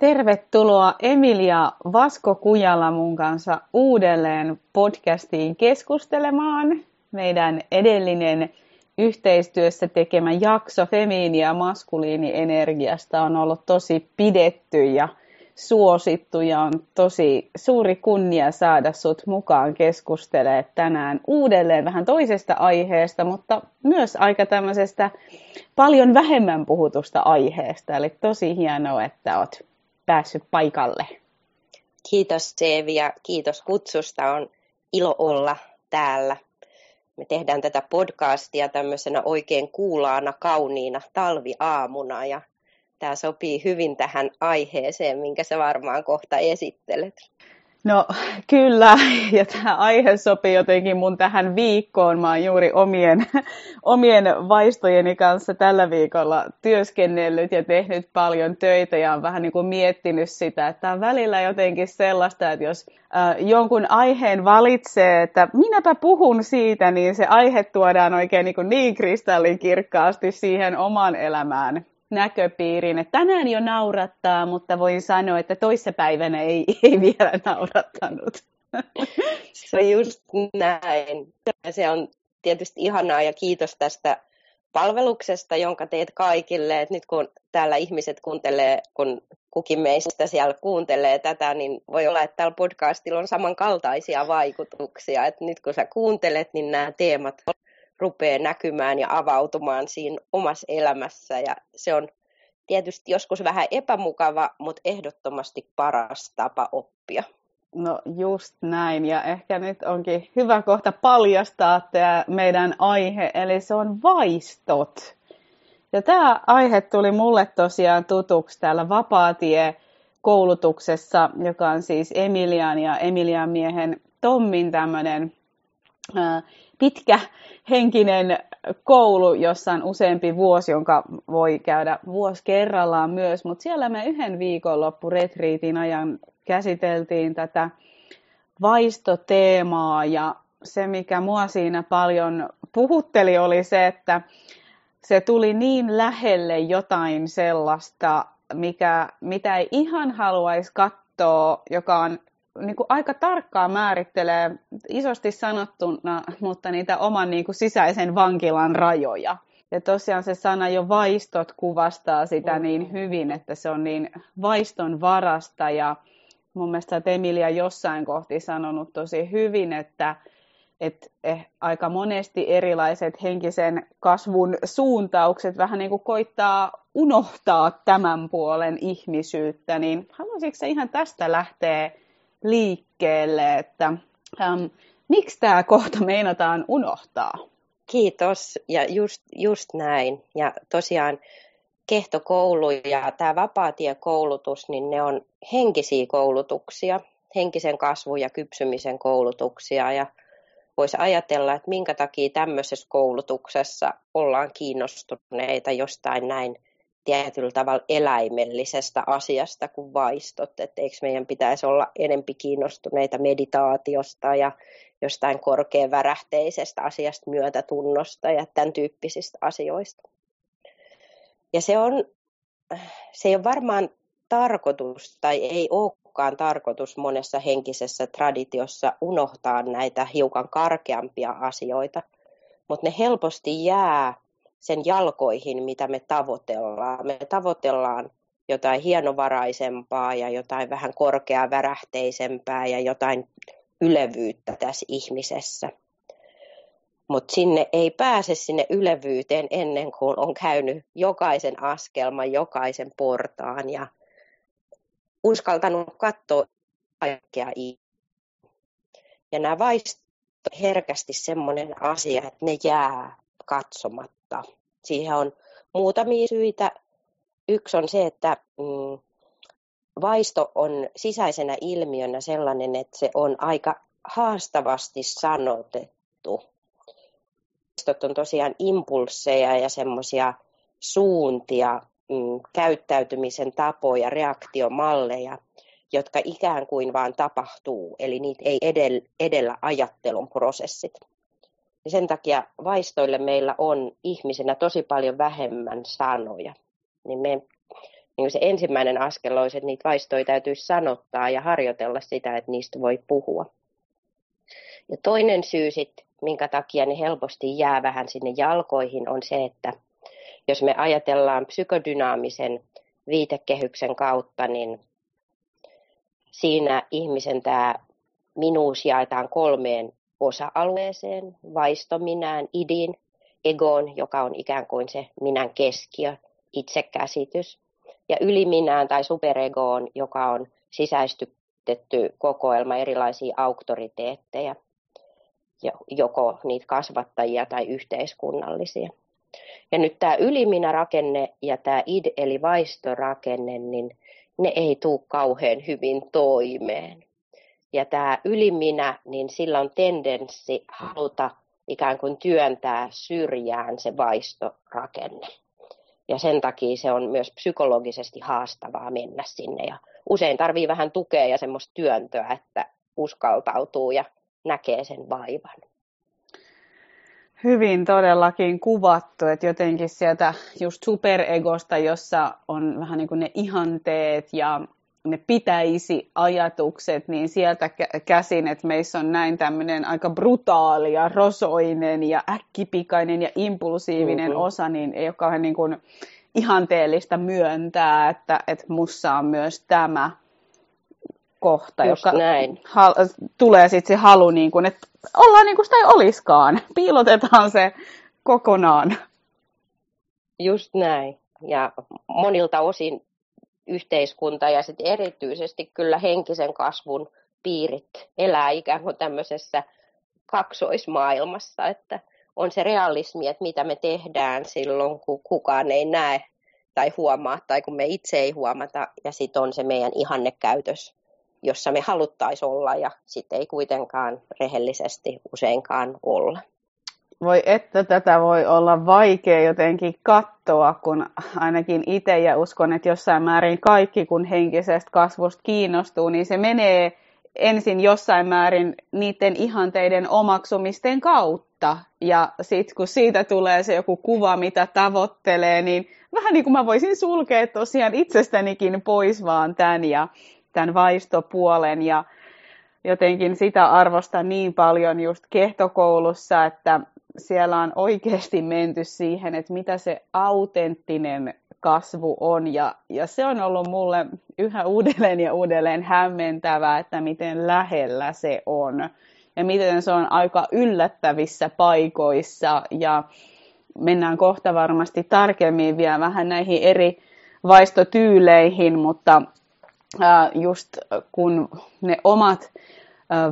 Tervetuloa Emilia Vasko Kujala mun kanssa uudelleen podcastiin keskustelemaan. Meidän edellinen yhteistyössä tekemä jakso femiini- ja maskuliinienergiasta on ollut tosi pidetty ja suosittu ja on tosi suuri kunnia saada sut mukaan keskustelemaan tänään uudelleen vähän toisesta aiheesta, mutta myös aika tämmöisestä paljon vähemmän puhutusta aiheesta. Eli tosi hienoa, että oot päässyt paikalle. Kiitos Seevi ja kiitos kutsusta. On ilo olla täällä. Me tehdään tätä podcastia tämmöisenä oikein kuulaana, kauniina talviaamuna ja tämä sopii hyvin tähän aiheeseen, minkä sä varmaan kohta esittelet. No kyllä, ja tämä aihe sopii jotenkin mun tähän viikkoon. Mä oon juuri omien, omien vaistojeni kanssa tällä viikolla työskennellyt ja tehnyt paljon töitä ja on vähän niin kuin miettinyt sitä, että on välillä jotenkin sellaista, että jos äh, jonkun aiheen valitsee, että minäpä puhun siitä, niin se aihe tuodaan oikein niin, kuin niin kristallinkirkkaasti siihen omaan elämään näköpiiriin. Että tänään jo naurattaa, mutta voin sanoa, että toissapäivänä ei, ei vielä naurattanut. Se on just näin. Se on tietysti ihanaa ja kiitos tästä palveluksesta, jonka teet kaikille. Et nyt kun täällä ihmiset kuuntelee, kun kukin meistä siellä kuuntelee tätä, niin voi olla, että tällä podcastilla on samankaltaisia vaikutuksia. Et nyt kun sä kuuntelet, niin nämä teemat rupeaa näkymään ja avautumaan siinä omassa elämässä. Ja se on tietysti joskus vähän epämukava, mutta ehdottomasti paras tapa oppia. No just näin, ja ehkä nyt onkin hyvä kohta paljastaa tämä meidän aihe, eli se on vaistot. Ja tämä aihe tuli mulle tosiaan tutuksi täällä Vapaatie koulutuksessa, joka on siis Emilian ja Emilian miehen Tommin tämmöinen pitkä henkinen koulu, jossa on useampi vuosi, jonka voi käydä vuosi kerrallaan myös, mutta siellä me yhden retriitin ajan käsiteltiin tätä vaistoteemaa. Ja se, mikä mua siinä paljon puhutteli, oli se, että se tuli niin lähelle jotain sellaista, mikä, mitä ei ihan haluaisi katsoa, joka on niin kuin aika tarkkaan määrittelee, isosti sanottuna, mutta niitä oman niin kuin sisäisen vankilan rajoja. Ja tosiaan se sana jo vaistot kuvastaa sitä niin hyvin, että se on niin vaiston varasta. Ja mun mielestä Emilia jossain kohti sanonut tosi hyvin, että, että eh, aika monesti erilaiset henkisen kasvun suuntaukset vähän niin kuin koittaa unohtaa tämän puolen ihmisyyttä, niin haluaisitko ihan tästä lähteä liikkeelle, että ähm, miksi tämä kohta meinataan unohtaa? Kiitos, ja just, just näin. Ja tosiaan kehtokoulu ja tämä vapaatiekoulutus, niin ne on henkisiä koulutuksia, henkisen kasvun ja kypsymisen koulutuksia. Ja voisi ajatella, että minkä takia tämmöisessä koulutuksessa ollaan kiinnostuneita jostain näin tietyllä tavalla eläimellisestä asiasta kuin vaistot. Että eikö meidän pitäisi olla enempi kiinnostuneita meditaatiosta ja jostain korkeavärähteisestä asiasta, myötätunnosta ja tämän tyyppisistä asioista. Ja se on, se ei ole varmaan tarkoitus tai ei olekaan tarkoitus monessa henkisessä traditiossa unohtaa näitä hiukan karkeampia asioita, mutta ne helposti jää sen jalkoihin, mitä me tavoitellaan. Me tavoitellaan jotain hienovaraisempaa ja jotain vähän korkeaa värähteisempää ja jotain ylevyyttä tässä ihmisessä. Mutta sinne ei pääse sinne ylevyyteen ennen kuin on käynyt jokaisen askelman, jokaisen portaan ja uskaltanut katsoa kaikkea Ja nämä vaistot herkästi semmoinen asia, että ne jää katsomatta. Siihen on muutamia syitä. Yksi on se, että mm, vaisto on sisäisenä ilmiönä sellainen, että se on aika haastavasti sanotettu. Vaistot on tosiaan impulseja ja semmoisia suuntia, mm, käyttäytymisen tapoja, reaktiomalleja, jotka ikään kuin vaan tapahtuu, eli niitä ei edellä, edellä ajattelun prosessit. Sen takia vaistoille meillä on ihmisenä tosi paljon vähemmän sanoja. Niin me niin se ensimmäinen askel olisi, että niitä vaistoja täytyisi sanottaa ja harjoitella sitä, että niistä voi puhua. Ja toinen syy sitten, minkä takia ne helposti jää vähän sinne jalkoihin, on se, että jos me ajatellaan psykodynaamisen viitekehyksen kautta, niin siinä ihmisen tämä minuus jaetaan kolmeen osa-alueeseen, vaistominään, idin, egoon, joka on ikään kuin se minän keskiö, itsekäsitys, ja yliminään tai superegoon, joka on sisäistetty kokoelma erilaisia auktoriteetteja, joko niitä kasvattajia tai yhteiskunnallisia. Ja nyt tämä yliminä-rakenne ja tämä id eli vaistorakenne, niin ne ei tule kauhean hyvin toimeen. Ja tämä yliminä, niin sillä on tendenssi haluta ikään kuin työntää syrjään se vaistorakenne. Ja sen takia se on myös psykologisesti haastavaa mennä sinne. Ja usein tarvii vähän tukea ja semmoista työntöä, että uskaltautuu ja näkee sen vaivan. Hyvin todellakin kuvattu, että jotenkin sieltä just superegosta, jossa on vähän niin kuin ne ihanteet ja ne pitäisi ajatukset, niin sieltä käsin, että meissä on näin tämmöinen aika brutaali ja rosoinen ja äkkipikainen ja impulsiivinen mm-hmm. osa, niin ei ole kauhean niin kuin ihanteellista myöntää, että, että mussa on myös tämä kohta, Just joka näin. Hal, tulee sitten se halu, niin kuin, että ollaan niin kuin sitä ei oliskaan. Piilotetaan se kokonaan. Just näin. Ja monilta osin yhteiskunta ja sitten erityisesti kyllä henkisen kasvun piirit elää ikään kuin tämmöisessä kaksoismaailmassa, että on se realismi, että mitä me tehdään silloin, kun kukaan ei näe tai huomaa, tai kun me itse ei huomata, ja sitten on se meidän ihannekäytös, jossa me haluttaisiin olla, ja sitten ei kuitenkaan rehellisesti useinkaan olla. Voi että tätä voi olla vaikea jotenkin katsoa, kun ainakin itse ja uskon, että jossain määrin kaikki, kun henkisestä kasvusta kiinnostuu, niin se menee ensin jossain määrin niiden ihanteiden omaksumisten kautta. Ja sitten kun siitä tulee se joku kuva, mitä tavoittelee, niin vähän niin kuin mä voisin sulkea tosiaan itsestänikin pois vaan tämän ja tämän vaistopuolen. Ja jotenkin sitä arvosta niin paljon just kehtokoulussa, että siellä on oikeasti menty siihen, että mitä se autenttinen kasvu on. Ja, ja se on ollut mulle yhä uudelleen ja uudelleen hämmentävää, että miten lähellä se on. Ja miten se on aika yllättävissä paikoissa. Ja mennään kohta varmasti tarkemmin vielä vähän näihin eri vaistotyyleihin, mutta just kun ne omat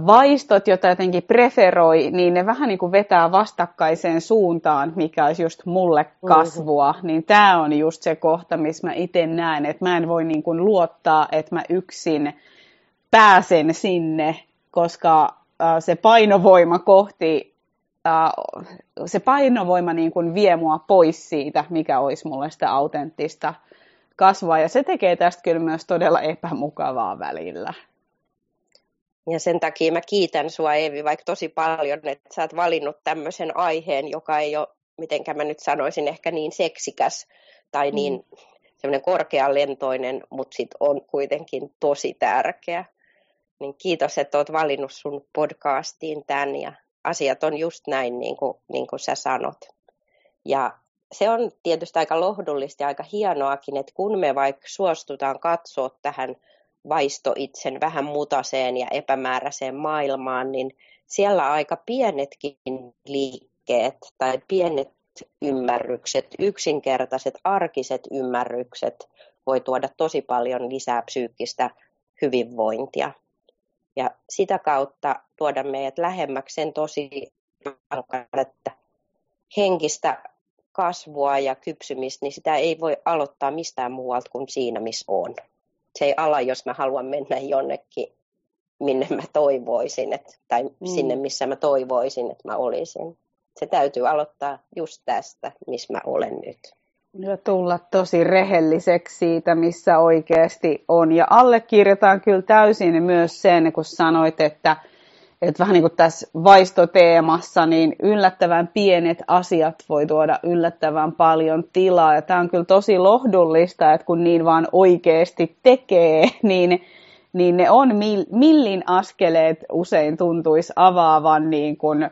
vaistot, joita jotenkin preferoi, niin ne vähän niin kuin vetää vastakkaiseen suuntaan, mikä olisi just mulle kasvua. Mm-hmm. Niin tämä on just se kohta, missä mä itse näen, että mä en voi niin kuin luottaa, että mä yksin pääsen sinne, koska se painovoima kohti, se painovoima niin kuin vie mua pois siitä, mikä olisi mulle sitä autenttista kasvua. Ja se tekee tästä kyllä myös todella epämukavaa välillä. Ja sen takia mä kiitän sua Eevi vaikka tosi paljon, että sä oot valinnut tämmöisen aiheen, joka ei ole, miten mä nyt sanoisin, ehkä niin seksikäs tai niin mm. semmoinen korkealentoinen, mutta sit on kuitenkin tosi tärkeä. Niin kiitos, että oot valinnut sun podcastiin tämän ja asiat on just näin niin kuin, niin kuin sä sanot. Ja se on tietysti aika lohdullista ja aika hienoakin, että kun me vaikka suostutaan katsoa tähän vaistoitsen vähän mutaseen ja epämääräiseen maailmaan, niin siellä aika pienetkin liikkeet tai pienet ymmärrykset, yksinkertaiset arkiset ymmärrykset voi tuoda tosi paljon lisää psyykkistä hyvinvointia. Ja sitä kautta tuoda meidät lähemmäksi sen tosi että henkistä kasvua ja kypsymistä, niin sitä ei voi aloittaa mistään muualta kuin siinä, missä on se ei ala, jos mä haluan mennä jonnekin, minne mä toivoisin, että, tai mm. sinne, missä mä toivoisin, että mä olisin. Se täytyy aloittaa just tästä, missä mä olen nyt. Ja tulla tosi rehelliseksi siitä, missä oikeasti on. Ja allekirjoitan kyllä täysin myös sen, kun sanoit, että, että vähän niin kuin tässä vaistoteemassa, niin yllättävän pienet asiat voi tuoda yllättävän paljon tilaa. Ja tämä on kyllä tosi lohdullista, että kun niin vaan oikeasti tekee, niin, niin ne on millin askeleet usein tuntuisi avaavan niin kuin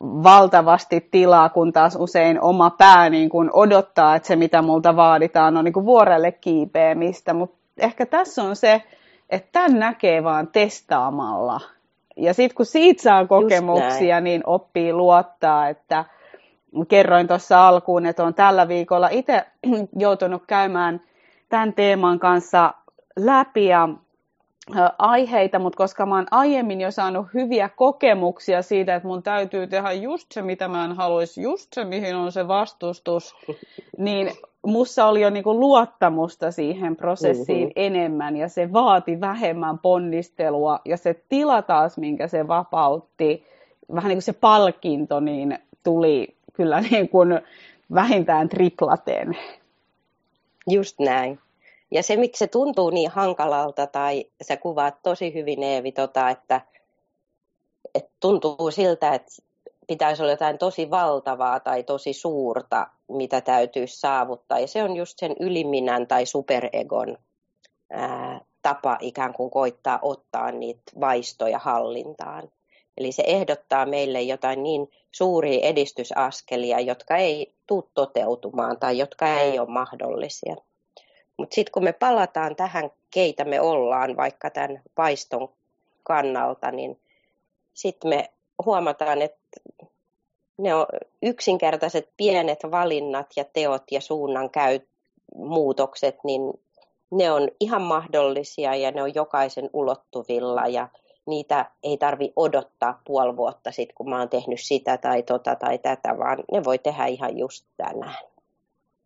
valtavasti tilaa, kun taas usein oma pää niin kuin odottaa, että se mitä multa vaaditaan on niin kuin vuorelle kiipeämistä. Mutta ehkä tässä on se, että tämän näkee vaan testaamalla ja sitten kun siitä saa kokemuksia, niin oppii luottaa, että kerroin tuossa alkuun, että on tällä viikolla itse joutunut käymään tämän teeman kanssa läpi ja aiheita, mutta koska mä oon aiemmin jo saanut hyviä kokemuksia siitä, että mun täytyy tehdä just se, mitä mä en haluaisi, just se, mihin on se vastustus, niin mussa oli jo niinku luottamusta siihen prosessiin mm-hmm. enemmän ja se vaati vähemmän ponnistelua ja se tila taas, minkä se vapautti, vähän niin kuin se palkinto, niin tuli kyllä niin kuin vähintään triplaten. Just näin. Ja se, miksi se tuntuu niin hankalalta, tai sä kuvaat tosi hyvin Eevi, tota, että, että tuntuu siltä, että pitäisi olla jotain tosi valtavaa tai tosi suurta, mitä täytyisi saavuttaa. Ja se on just sen yliminän tai superegon ää, tapa ikään kuin koittaa ottaa niitä vaistoja hallintaan. Eli se ehdottaa meille jotain niin suuria edistysaskelia, jotka ei tule toteutumaan tai jotka ei ole mahdollisia. Mutta sitten kun me palataan tähän, keitä me ollaan, vaikka tämän vaiston kannalta, niin sitten me huomataan, että ne on yksinkertaiset pienet valinnat ja teot ja suunnan käy muutokset, niin ne on ihan mahdollisia ja ne on jokaisen ulottuvilla ja niitä ei tarvi odottaa puoli vuotta sitten, kun mä oon tehnyt sitä tai tota tai tätä, vaan ne voi tehdä ihan just tänään.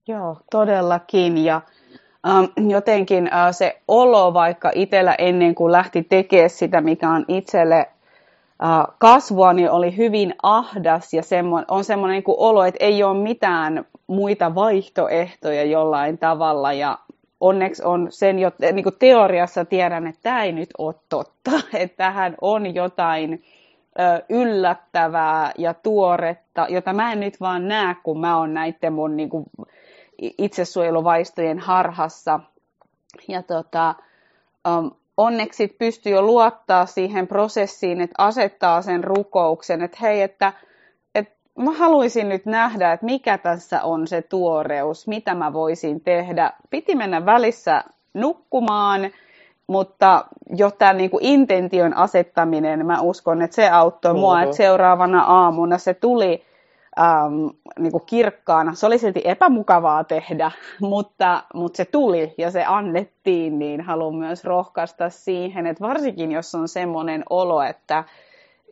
Joo, todellakin. Ja ähm, jotenkin äh, se olo vaikka itsellä ennen kuin lähti tekemään sitä, mikä on itselle kasvua, niin oli hyvin ahdas ja semmo, on semmoinen niin olo, että ei ole mitään muita vaihtoehtoja jollain tavalla ja onneksi on sen jo niin kuin teoriassa tiedän, että tämä ei nyt ole totta, että tähän on jotain yllättävää ja tuoretta, jota mä en nyt vaan näe, kun mä oon näiden mun niin kuin, itsesuojeluvaistojen harhassa. Ja tota, um, onneksi pystyy jo luottaa siihen prosessiin, että asettaa sen rukouksen, että hei, että, että mä haluaisin nyt nähdä, että mikä tässä on se tuoreus, mitä mä voisin tehdä. Piti mennä välissä nukkumaan, mutta jo tämä niin kuin intention asettaminen, mä uskon, että se auttoi mua, että seuraavana aamuna se tuli ähm, niin kuin kirkkaana. Se oli silti epämukavaa tehdä, mutta, mutta se tuli ja se annettiin, niin haluan myös rohkaista siihen, että varsinkin jos on semmoinen olo, että,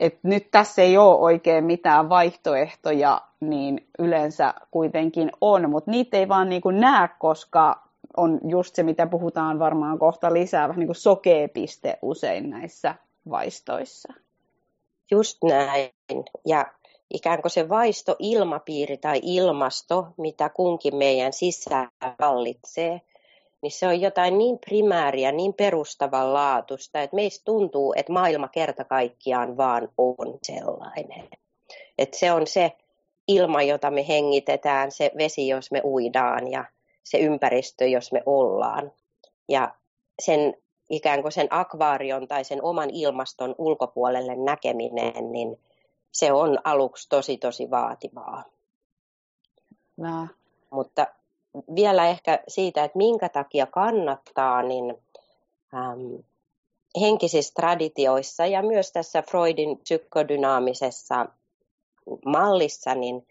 että nyt tässä ei ole oikein mitään vaihtoehtoja, niin yleensä kuitenkin on, mutta niitä ei vaan niin kuin näe, koska on just se, mitä puhutaan varmaan kohta lisää, vähän niin kuin sokeepiste usein näissä vaistoissa. Just näin. Ja ikään kuin se vaisto ilmapiiri tai ilmasto, mitä kunkin meidän sisään vallitsee, niin se on jotain niin primääriä, niin perustavanlaatuista, että meistä tuntuu, että maailma kerta kaikkiaan vaan on sellainen. Että se on se ilma, jota me hengitetään, se vesi, jos me uidaan ja se ympäristö, jos me ollaan. Ja sen ikään kuin sen akvaarion tai sen oman ilmaston ulkopuolelle näkeminen, niin se on aluksi tosi tosi vaativaa. No. Mutta vielä ehkä siitä, että minkä takia kannattaa, niin äm, henkisissä traditioissa ja myös tässä Freudin psykodynaamisessa mallissa, niin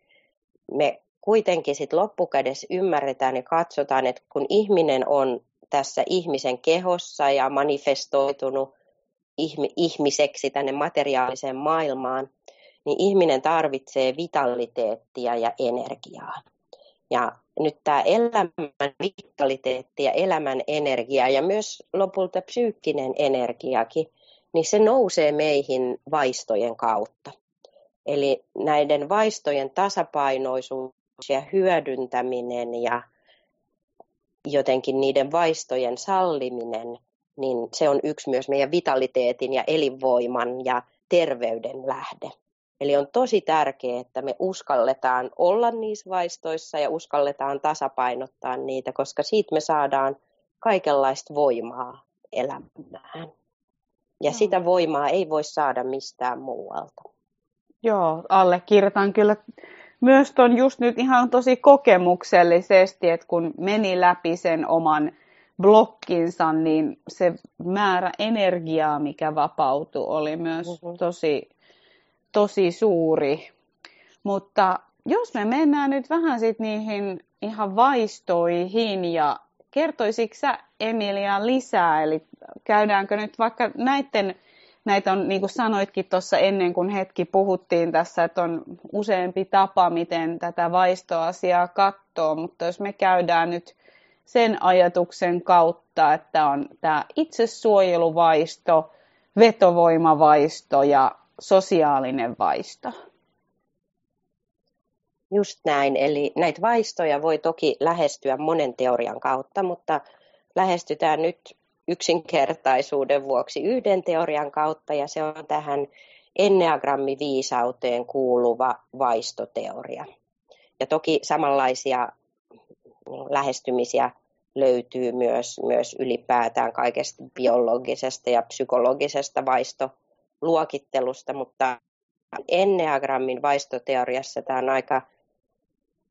me kuitenkin sit loppukädessä ymmärretään ja katsotaan, että kun ihminen on tässä ihmisen kehossa ja manifestoitunut ihmiseksi tänne materiaaliseen maailmaan, niin ihminen tarvitsee vitaliteettia ja energiaa. Ja nyt tämä elämän vitaliteetti ja elämän energia ja myös lopulta psyykkinen energiakin, niin se nousee meihin vaistojen kautta. Eli näiden vaistojen tasapainoisuus ja hyödyntäminen ja jotenkin niiden vaistojen salliminen, niin se on yksi myös meidän vitaliteetin ja elinvoiman ja terveyden lähde. Eli on tosi tärkeää, että me uskalletaan olla niissä vaistoissa ja uskalletaan tasapainottaa niitä, koska siitä me saadaan kaikenlaista voimaa elämään. Ja sitä voimaa ei voi saada mistään muualta. Joo, allekirjoitan kyllä myös ton just nyt ihan tosi kokemuksellisesti, että kun meni läpi sen oman blokkinsa, niin se määrä energiaa, mikä vapautui, oli myös mm-hmm. tosi, tosi suuri. Mutta jos me mennään nyt vähän sit niihin ihan vaistoihin ja kertoisitko sä Emilia lisää, eli käydäänkö nyt vaikka näiden, näitä on niin kuin sanoitkin tuossa ennen kuin hetki puhuttiin tässä, että on useampi tapa, miten tätä vaistoasiaa katsoo, mutta jos me käydään nyt sen ajatuksen kautta, että on tämä itsesuojeluvaisto, vetovoimavaisto ja sosiaalinen vaisto. Just näin, eli näitä vaistoja voi toki lähestyä monen teorian kautta, mutta lähestytään nyt yksinkertaisuuden vuoksi yhden teorian kautta, ja se on tähän enneagrammi-viisauteen kuuluva vaistoteoria. Ja toki samanlaisia lähestymisiä löytyy myös, myös ylipäätään kaikesta biologisesta ja psykologisesta vaistoluokittelusta, mutta Enneagrammin vaistoteoriassa tämä on aika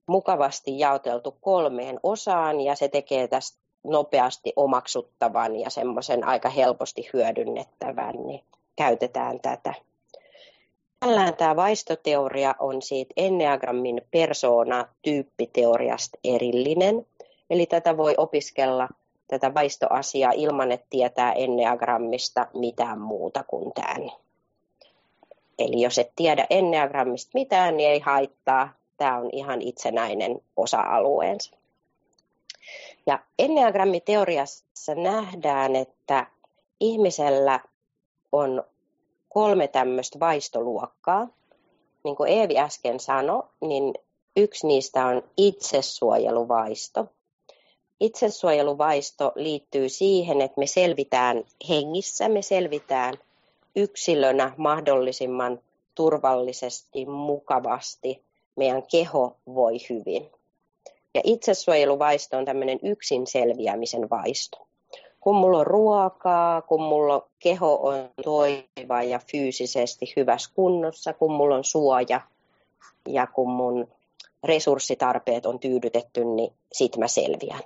mukavasti jaoteltu kolmeen osaan ja se tekee tästä nopeasti omaksuttavan ja semmoisen aika helposti hyödynnettävän, niin käytetään tätä. Tällään tämä vaistoteoria on siitä Enneagrammin persoona-tyyppiteoriasta erillinen. Eli tätä voi opiskella, tätä vaistoasiaa, ilman että tietää Enneagrammista mitään muuta kuin tämän. Eli jos et tiedä Enneagrammista mitään, niin ei haittaa. Tämä on ihan itsenäinen osa-alueensa. Ja Enneagrammiteoriassa nähdään, että ihmisellä on kolme tämmöistä vaistoluokkaa. Niin kuin Eevi äsken sanoi, niin yksi niistä on itsesuojeluvaisto. Itsesuojeluvaisto liittyy siihen, että me selvitään hengissä, me selvitään yksilönä mahdollisimman turvallisesti, mukavasti. Meidän keho voi hyvin. Ja itsesuojeluvaisto on tämmöinen yksin selviämisen vaisto. Kun mulla on ruokaa, kun mulla keho on toiva ja fyysisesti hyvässä kunnossa, kun mulla on suoja ja kun mun resurssitarpeet on tyydytetty, niin sit mä selviän.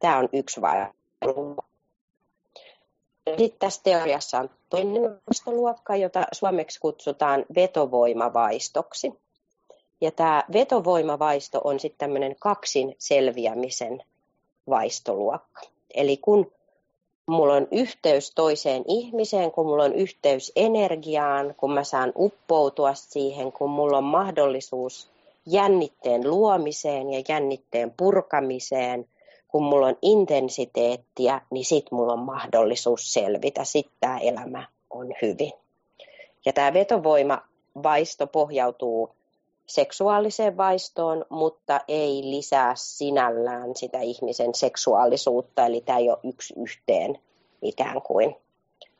Tämä on yksi vaihe. Sitten tässä teoriassa on toinen vaistoluokka, jota suomeksi kutsutaan vetovoimavaistoksi. Ja tämä vetovoimavaisto on sitten tämmöinen kaksin selviämisen vaistoluokka. Eli kun mulla on yhteys toiseen ihmiseen, kun mulla on yhteys energiaan, kun mä saan uppoutua siihen, kun mulla on mahdollisuus jännitteen luomiseen ja jännitteen purkamiseen, kun mulla on intensiteettiä, niin sit mulla on mahdollisuus selvitä, sitten tämä elämä on hyvin. Ja tämä vetovoima vaisto pohjautuu seksuaaliseen vaistoon, mutta ei lisää sinällään sitä ihmisen seksuaalisuutta, eli tämä ei ole yksi yhteen ikään kuin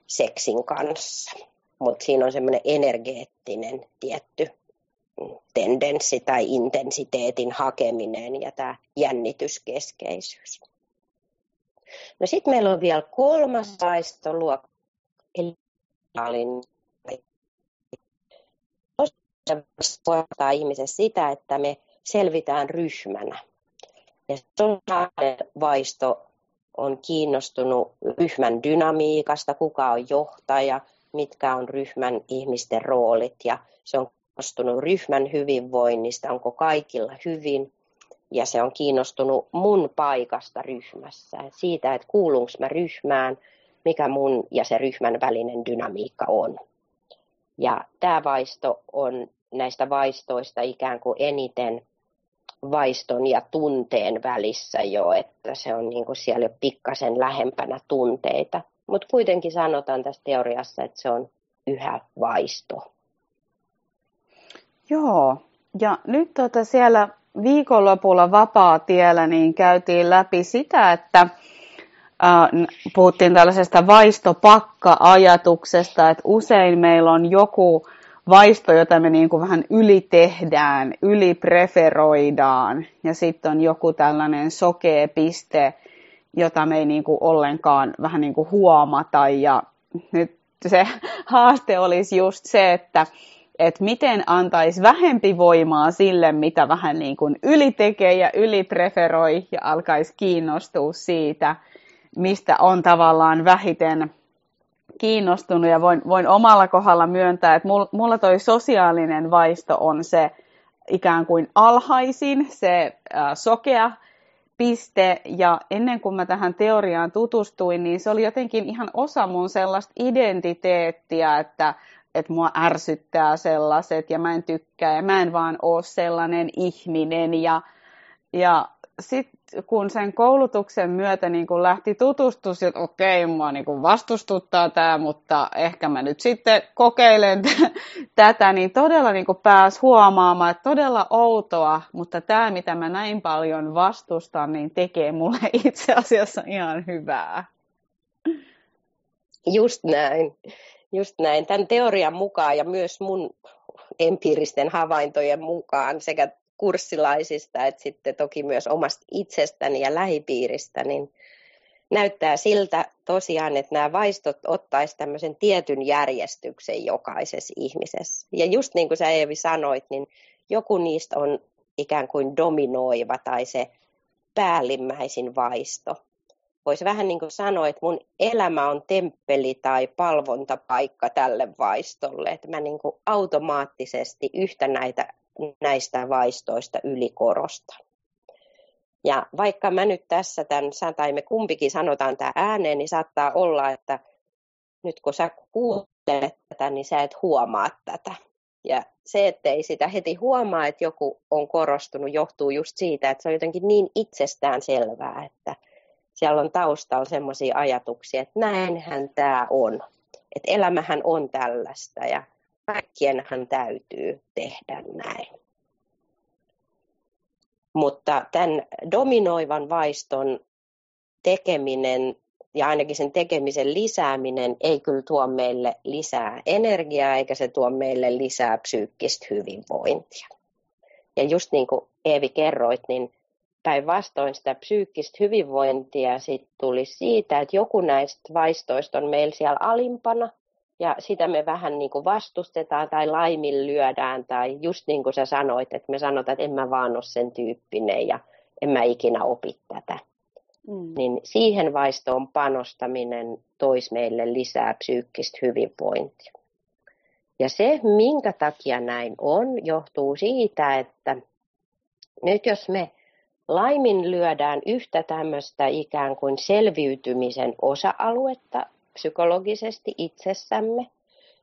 seksin kanssa. Mutta siinä on semmoinen energeettinen tietty tendenssi tai intensiteetin hakeminen ja tämä jännityskeskeisyys. No sitten meillä on vielä kolmas vaistoluokka, eli voittaa ihmisessä sitä, että me selvitään ryhmänä. Ja sosiaalinen vaisto on kiinnostunut ryhmän dynamiikasta, kuka on johtaja, mitkä on ryhmän ihmisten roolit ja se on kiinnostunut ryhmän hyvinvoinnista, onko kaikilla hyvin ja se on kiinnostunut mun paikasta ryhmässä, siitä, että kuulunko mä ryhmään, mikä mun ja se ryhmän välinen dynamiikka on. Ja tämä vaisto on näistä vaistoista ikään kuin eniten vaiston ja tunteen välissä jo, että se on niin kuin siellä jo pikkasen lähempänä tunteita. Mutta kuitenkin sanotaan tässä teoriassa, että se on yhä vaisto. Joo, ja nyt tuota siellä viikonlopulla vapaa-tiellä niin käytiin läpi sitä, että puhuttiin tällaisesta vaistopakka-ajatuksesta, että usein meillä on joku vaisto, jota me niin kuin vähän ylitehdään, ylipreferoidaan, ja sitten on joku tällainen sokea piste, jota me ei niin kuin ollenkaan vähän niin kuin huomata, ja nyt se haaste olisi just se, että että miten antaisi vähempi voimaa sille, mitä vähän niin kuin ylitekee ja ylipreferoi ja alkaisi kiinnostua siitä, mistä on tavallaan vähiten kiinnostunut. Ja voin, voin omalla kohdalla myöntää, että mulla toi sosiaalinen vaisto on se ikään kuin alhaisin, se sokea piste. Ja ennen kuin mä tähän teoriaan tutustuin, niin se oli jotenkin ihan osa mun sellaista identiteettiä, että, että mua ärsyttää sellaiset ja mä en tykkää ja mä en vaan ole sellainen ihminen ja, ja sitten kun sen koulutuksen myötä niin kun lähti tutustua, että okei, mua niin kun vastustuttaa tämä, mutta ehkä mä nyt sitten kokeilen t- tätä, niin todella niin pääs huomaamaan, että todella outoa, mutta tämä, mitä mä näin paljon vastustan, niin tekee mulle itse asiassa ihan hyvää. Just näin. Just näin. Tämän teorian mukaan ja myös mun empiiristen havaintojen mukaan sekä kurssilaisista, että sitten toki myös omasta itsestäni ja lähipiiristä, niin näyttää siltä tosiaan, että nämä vaistot ottaisi tämmöisen tietyn järjestyksen jokaisessa ihmisessä. Ja just niin kuin sä Eevi sanoit, niin joku niistä on ikään kuin dominoiva tai se päällimmäisin vaisto. Voisi vähän niin kuin sanoa, että mun elämä on temppeli tai palvontapaikka tälle vaistolle. Että mä niin kuin automaattisesti yhtä näitä näistä vaistoista ylikorostan. Ja vaikka mä nyt tässä tämän, tai me kumpikin sanotaan tämä ääneen, niin saattaa olla, että nyt kun sä kuuntelet tätä, niin sä et huomaa tätä. Ja se, ettei sitä heti huomaa, että joku on korostunut, johtuu just siitä, että se on jotenkin niin itsestään selvää, että siellä on taustalla sellaisia ajatuksia, että näinhän tämä on. Että elämähän on tällaista ja kaikkienhan täytyy tehdä näin. Mutta tämän dominoivan vaiston tekeminen ja ainakin sen tekemisen lisääminen ei kyllä tuo meille lisää energiaa eikä se tuo meille lisää psyykkistä hyvinvointia. Ja just niin kuin Eevi kerroit, niin päinvastoin sitä psyykkistä hyvinvointia sit tuli siitä, että joku näistä vaistoista on meillä siellä alimpana ja sitä me vähän niin kuin vastustetaan tai laiminlyödään tai just niin kuin sä sanoit, että me sanotaan, että en mä vaan ole sen tyyppinen ja en mä ikinä opi tätä. Mm. Niin siihen vaistoon panostaminen toisi meille lisää psyykkistä hyvinvointia. Ja se, minkä takia näin on, johtuu siitä, että nyt jos me laiminlyödään yhtä tämmöistä ikään kuin selviytymisen osa-aluetta psykologisesti itsessämme,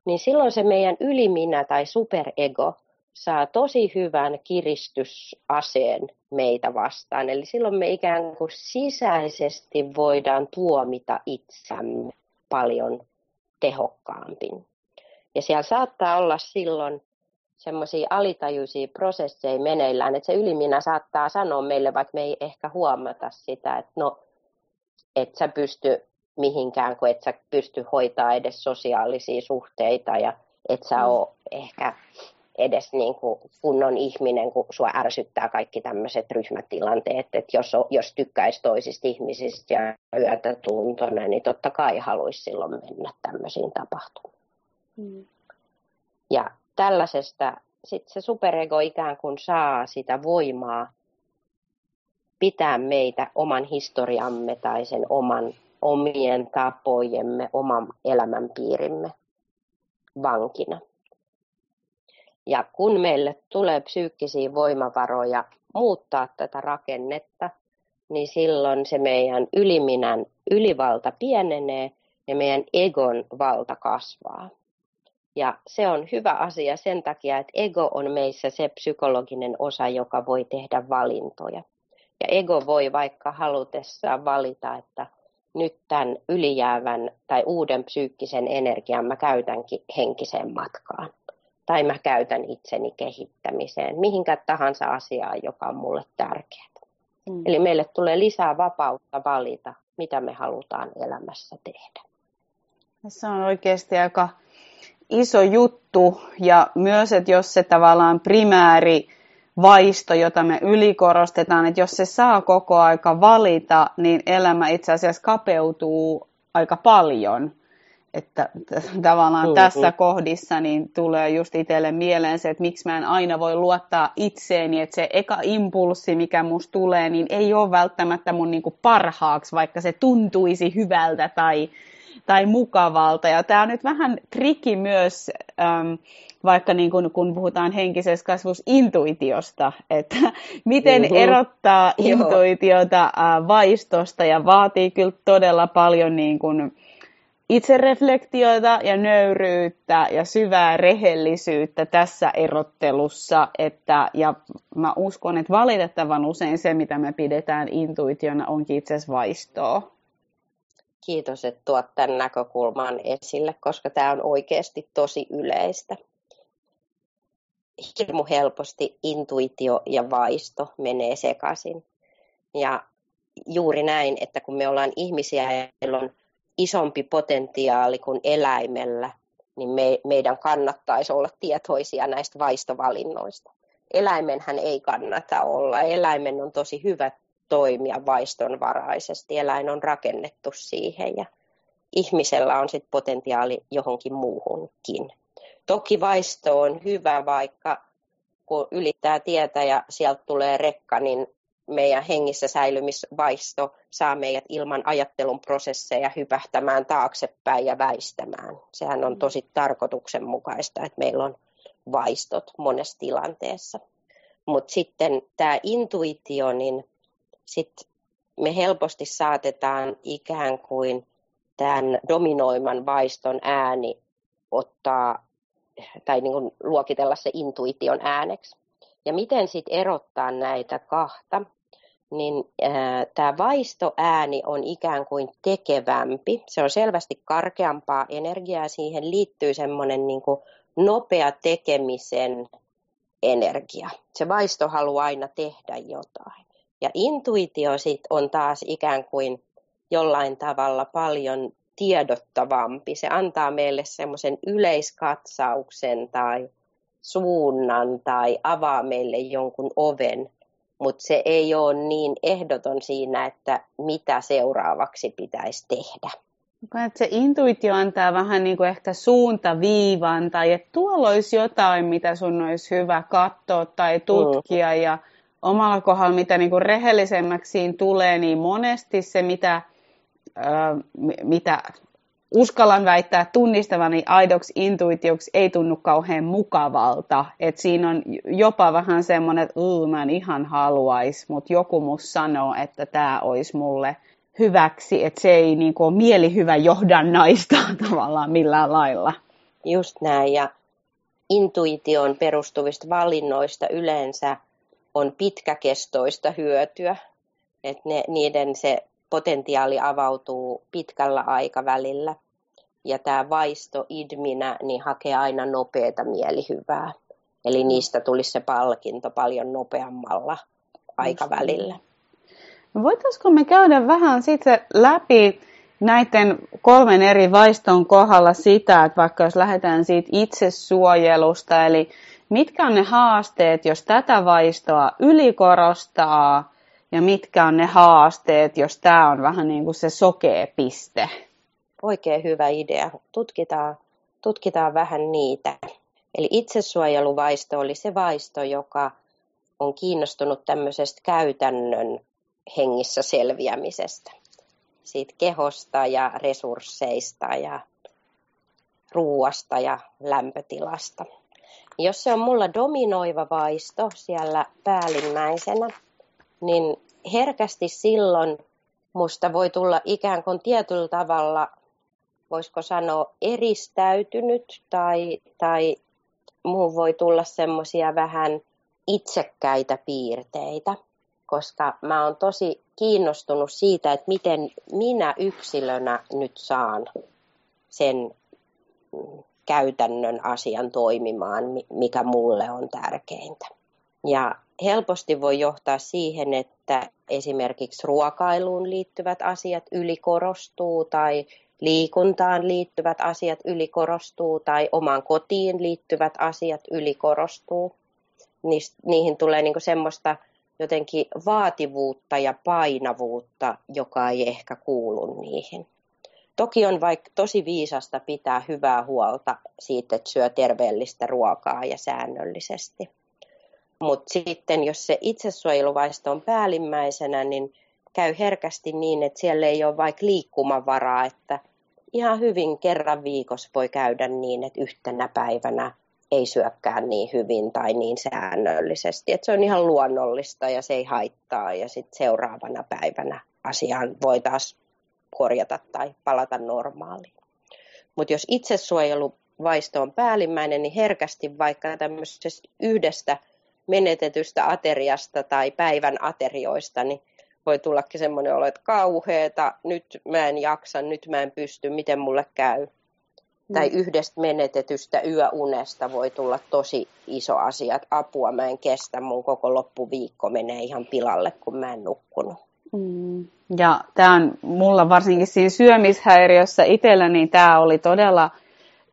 niin silloin se meidän yliminä tai superego saa tosi hyvän kiristysaseen meitä vastaan. Eli silloin me ikään kuin sisäisesti voidaan tuomita itsämme paljon tehokkaammin. Ja siellä saattaa olla silloin semmoisia alitajuisia prosesseja meneillään, että se yliminä saattaa sanoa meille, vaikka me ei ehkä huomata sitä, että no, et sä pysty mihinkään, kun et sä pysty hoitaa edes sosiaalisia suhteita ja et sä mm. ole ehkä edes niin kuin kunnon ihminen, kun sua ärsyttää kaikki tämmöiset ryhmätilanteet, että jos, jos tykkäisi toisista ihmisistä ja yötä tuntona, niin totta kai haluaisi silloin mennä tämmöisiin tapahtumiin. Mm. Ja tällaisesta sitten se superego ikään kuin saa sitä voimaa pitää meitä oman historiamme tai sen oman omien tapojemme, oman elämänpiirimme vankina. Ja kun meille tulee psyykkisiä voimavaroja muuttaa tätä rakennetta, niin silloin se meidän yliminän ylivalta pienenee ja meidän egon valta kasvaa. Ja se on hyvä asia sen takia, että ego on meissä se psykologinen osa, joka voi tehdä valintoja. Ja ego voi vaikka halutessaan valita, että nyt tämän ylijäävän tai uuden psyykkisen energian mä käytänkin henkiseen matkaan. Tai mä käytän itseni kehittämiseen, mihinkä tahansa asiaan, joka on mulle tärkeää. Mm. Eli meille tulee lisää vapautta valita, mitä me halutaan elämässä tehdä. Se on oikeasti aika iso juttu ja myös, että jos se tavallaan primääri vaisto, jota me ylikorostetaan, että jos se saa koko aika valita, niin elämä itse asiassa kapeutuu aika paljon. Että tavallaan mm-hmm. tässä kohdissa niin tulee just itselle mieleen se, että miksi mä en aina voi luottaa itseeni, että se eka impulssi, mikä musta tulee, niin ei ole välttämättä mun niinku parhaaksi, vaikka se tuntuisi hyvältä tai, tai mukavalta. Ja tämä on nyt vähän trikki myös, äm, vaikka niin kun, kun puhutaan henkisessä kasvussa intuitiosta, että miten mm-hmm. erottaa intuitiota äh, vaistosta ja vaatii kyllä todella paljon niin kun, itsereflektioita ja nöyryyttä ja syvää rehellisyyttä tässä erottelussa. Että, ja mä uskon, että valitettavan usein se, mitä me pidetään intuitiona, onkin itse asiassa vaistoa. Kiitos, että tuot tämän näkökulman esille, koska tämä on oikeasti tosi yleistä. Hirmu helposti intuitio ja vaisto menee sekaisin. Ja juuri näin, että kun me ollaan ihmisiä, joilla on isompi potentiaali kuin eläimellä, niin me, meidän kannattaisi olla tietoisia näistä vaistovalinnoista. Eläimenhän ei kannata olla. Eläimen on tosi hyvä toimia vaistonvaraisesti. Eläin on rakennettu siihen ja ihmisellä on sitten potentiaali johonkin muuhunkin. Toki vaisto on hyvä, vaikka kun ylittää tietä ja sieltä tulee rekka, niin meidän hengissä säilymisvaisto saa meidät ilman ajattelun prosesseja hypähtämään taaksepäin ja väistämään. Sehän on tosi tarkoituksenmukaista, että meillä on vaistot monessa tilanteessa. Mutta sitten tämä intuitio, niin sit me helposti saatetaan ikään kuin tämän dominoiman vaiston ääni ottaa tai niin kuin luokitella se intuition ääneksi. Ja miten sitten erottaa näitä kahta? niin tämä vaistoääni on ikään kuin tekevämpi. Se on selvästi karkeampaa energiaa. Siihen liittyy semmoinen niin nopea tekemisen energia. Se vaisto haluaa aina tehdä jotain. Ja intuitio sit on taas ikään kuin jollain tavalla paljon tiedottavampi. Se antaa meille semmoisen yleiskatsauksen tai suunnan tai avaa meille jonkun oven mutta se ei ole niin ehdoton siinä, että mitä seuraavaksi pitäisi tehdä. Että se intuitio antaa vähän niin kuin ehkä suuntaviivan tai että tuolla olisi jotain, mitä sun olisi hyvä katsoa tai tutkia mm. ja omalla kohdalla, mitä niin kuin rehellisemmäksi siinä tulee, niin monesti se, mitä, äh, mitä uskallan väittää tunnistavani aidoksi intuitioksi ei tunnu kauhean mukavalta. Et siinä on jopa vähän semmoinen, että mä en ihan haluaisi, mutta joku mus sanoo, että tämä olisi mulle hyväksi, että se ei niin kuin, ole mielihyvä johdannaista tavallaan millään lailla. Just näin, ja intuitioon perustuvista valinnoista yleensä on pitkäkestoista hyötyä. että ne, niiden se potentiaali avautuu pitkällä aikavälillä. Ja tämä vaisto idminä niin hakee aina nopeata mielihyvää. Eli niistä tulisi se palkinto paljon nopeammalla aikavälillä. No voitaisiko me käydä vähän sitten läpi näiden kolmen eri vaiston kohdalla sitä, että vaikka jos lähdetään siitä itsesuojelusta, eli mitkä on ne haasteet, jos tätä vaistoa ylikorostaa, ja mitkä on ne haasteet, jos tämä on vähän niin kuin se sokea piste? Oikein hyvä idea. Tutkitaan, tutkitaan vähän niitä. Eli itsesuojeluvaisto oli se vaisto, joka on kiinnostunut tämmöisestä käytännön hengissä selviämisestä. Siitä kehosta ja resursseista ja ruuasta ja lämpötilasta. Jos se on mulla dominoiva vaisto siellä päällimmäisenä, niin herkästi silloin musta voi tulla ikään kuin tietyllä tavalla, voisiko sanoa, eristäytynyt tai, tai muu voi tulla semmoisia vähän itsekkäitä piirteitä, koska mä oon tosi kiinnostunut siitä, että miten minä yksilönä nyt saan sen käytännön asian toimimaan, mikä mulle on tärkeintä. Ja helposti voi johtaa siihen, että esimerkiksi ruokailuun liittyvät asiat ylikorostuu tai liikuntaan liittyvät asiat ylikorostuu tai omaan kotiin liittyvät asiat ylikorostuu. Niihin tulee niin semmoista jotenkin vaativuutta ja painavuutta, joka ei ehkä kuulu niihin. Toki on vaikka tosi viisasta pitää hyvää huolta siitä, että syö terveellistä ruokaa ja säännöllisesti. Mutta sitten jos se itsesuojeluvaisto on päällimmäisenä, niin käy herkästi niin, että siellä ei ole vaikka liikkumavaraa, että ihan hyvin kerran viikossa voi käydä niin, että yhtenä päivänä ei syökkään niin hyvin tai niin säännöllisesti. Että se on ihan luonnollista ja se ei haittaa ja sitten seuraavana päivänä asiaan voi taas korjata tai palata normaaliin. Mutta jos itsesuojeluvaisto on päällimmäinen, niin herkästi vaikka tämmöisestä yhdestä menetetystä ateriasta tai päivän aterioista, niin voi tullakin semmoinen olo, että kauheeta, nyt mä en jaksa, nyt mä en pysty, miten mulle käy. Mm. Tai yhdestä menetetystä yöunesta voi tulla tosi iso asia, että apua mä en kestä, mun koko loppuviikko menee ihan pilalle, kun mä en nukkunut. Mm. Ja tämä on mulla varsinkin siinä syömishäiriössä itsellä, niin tämä oli todella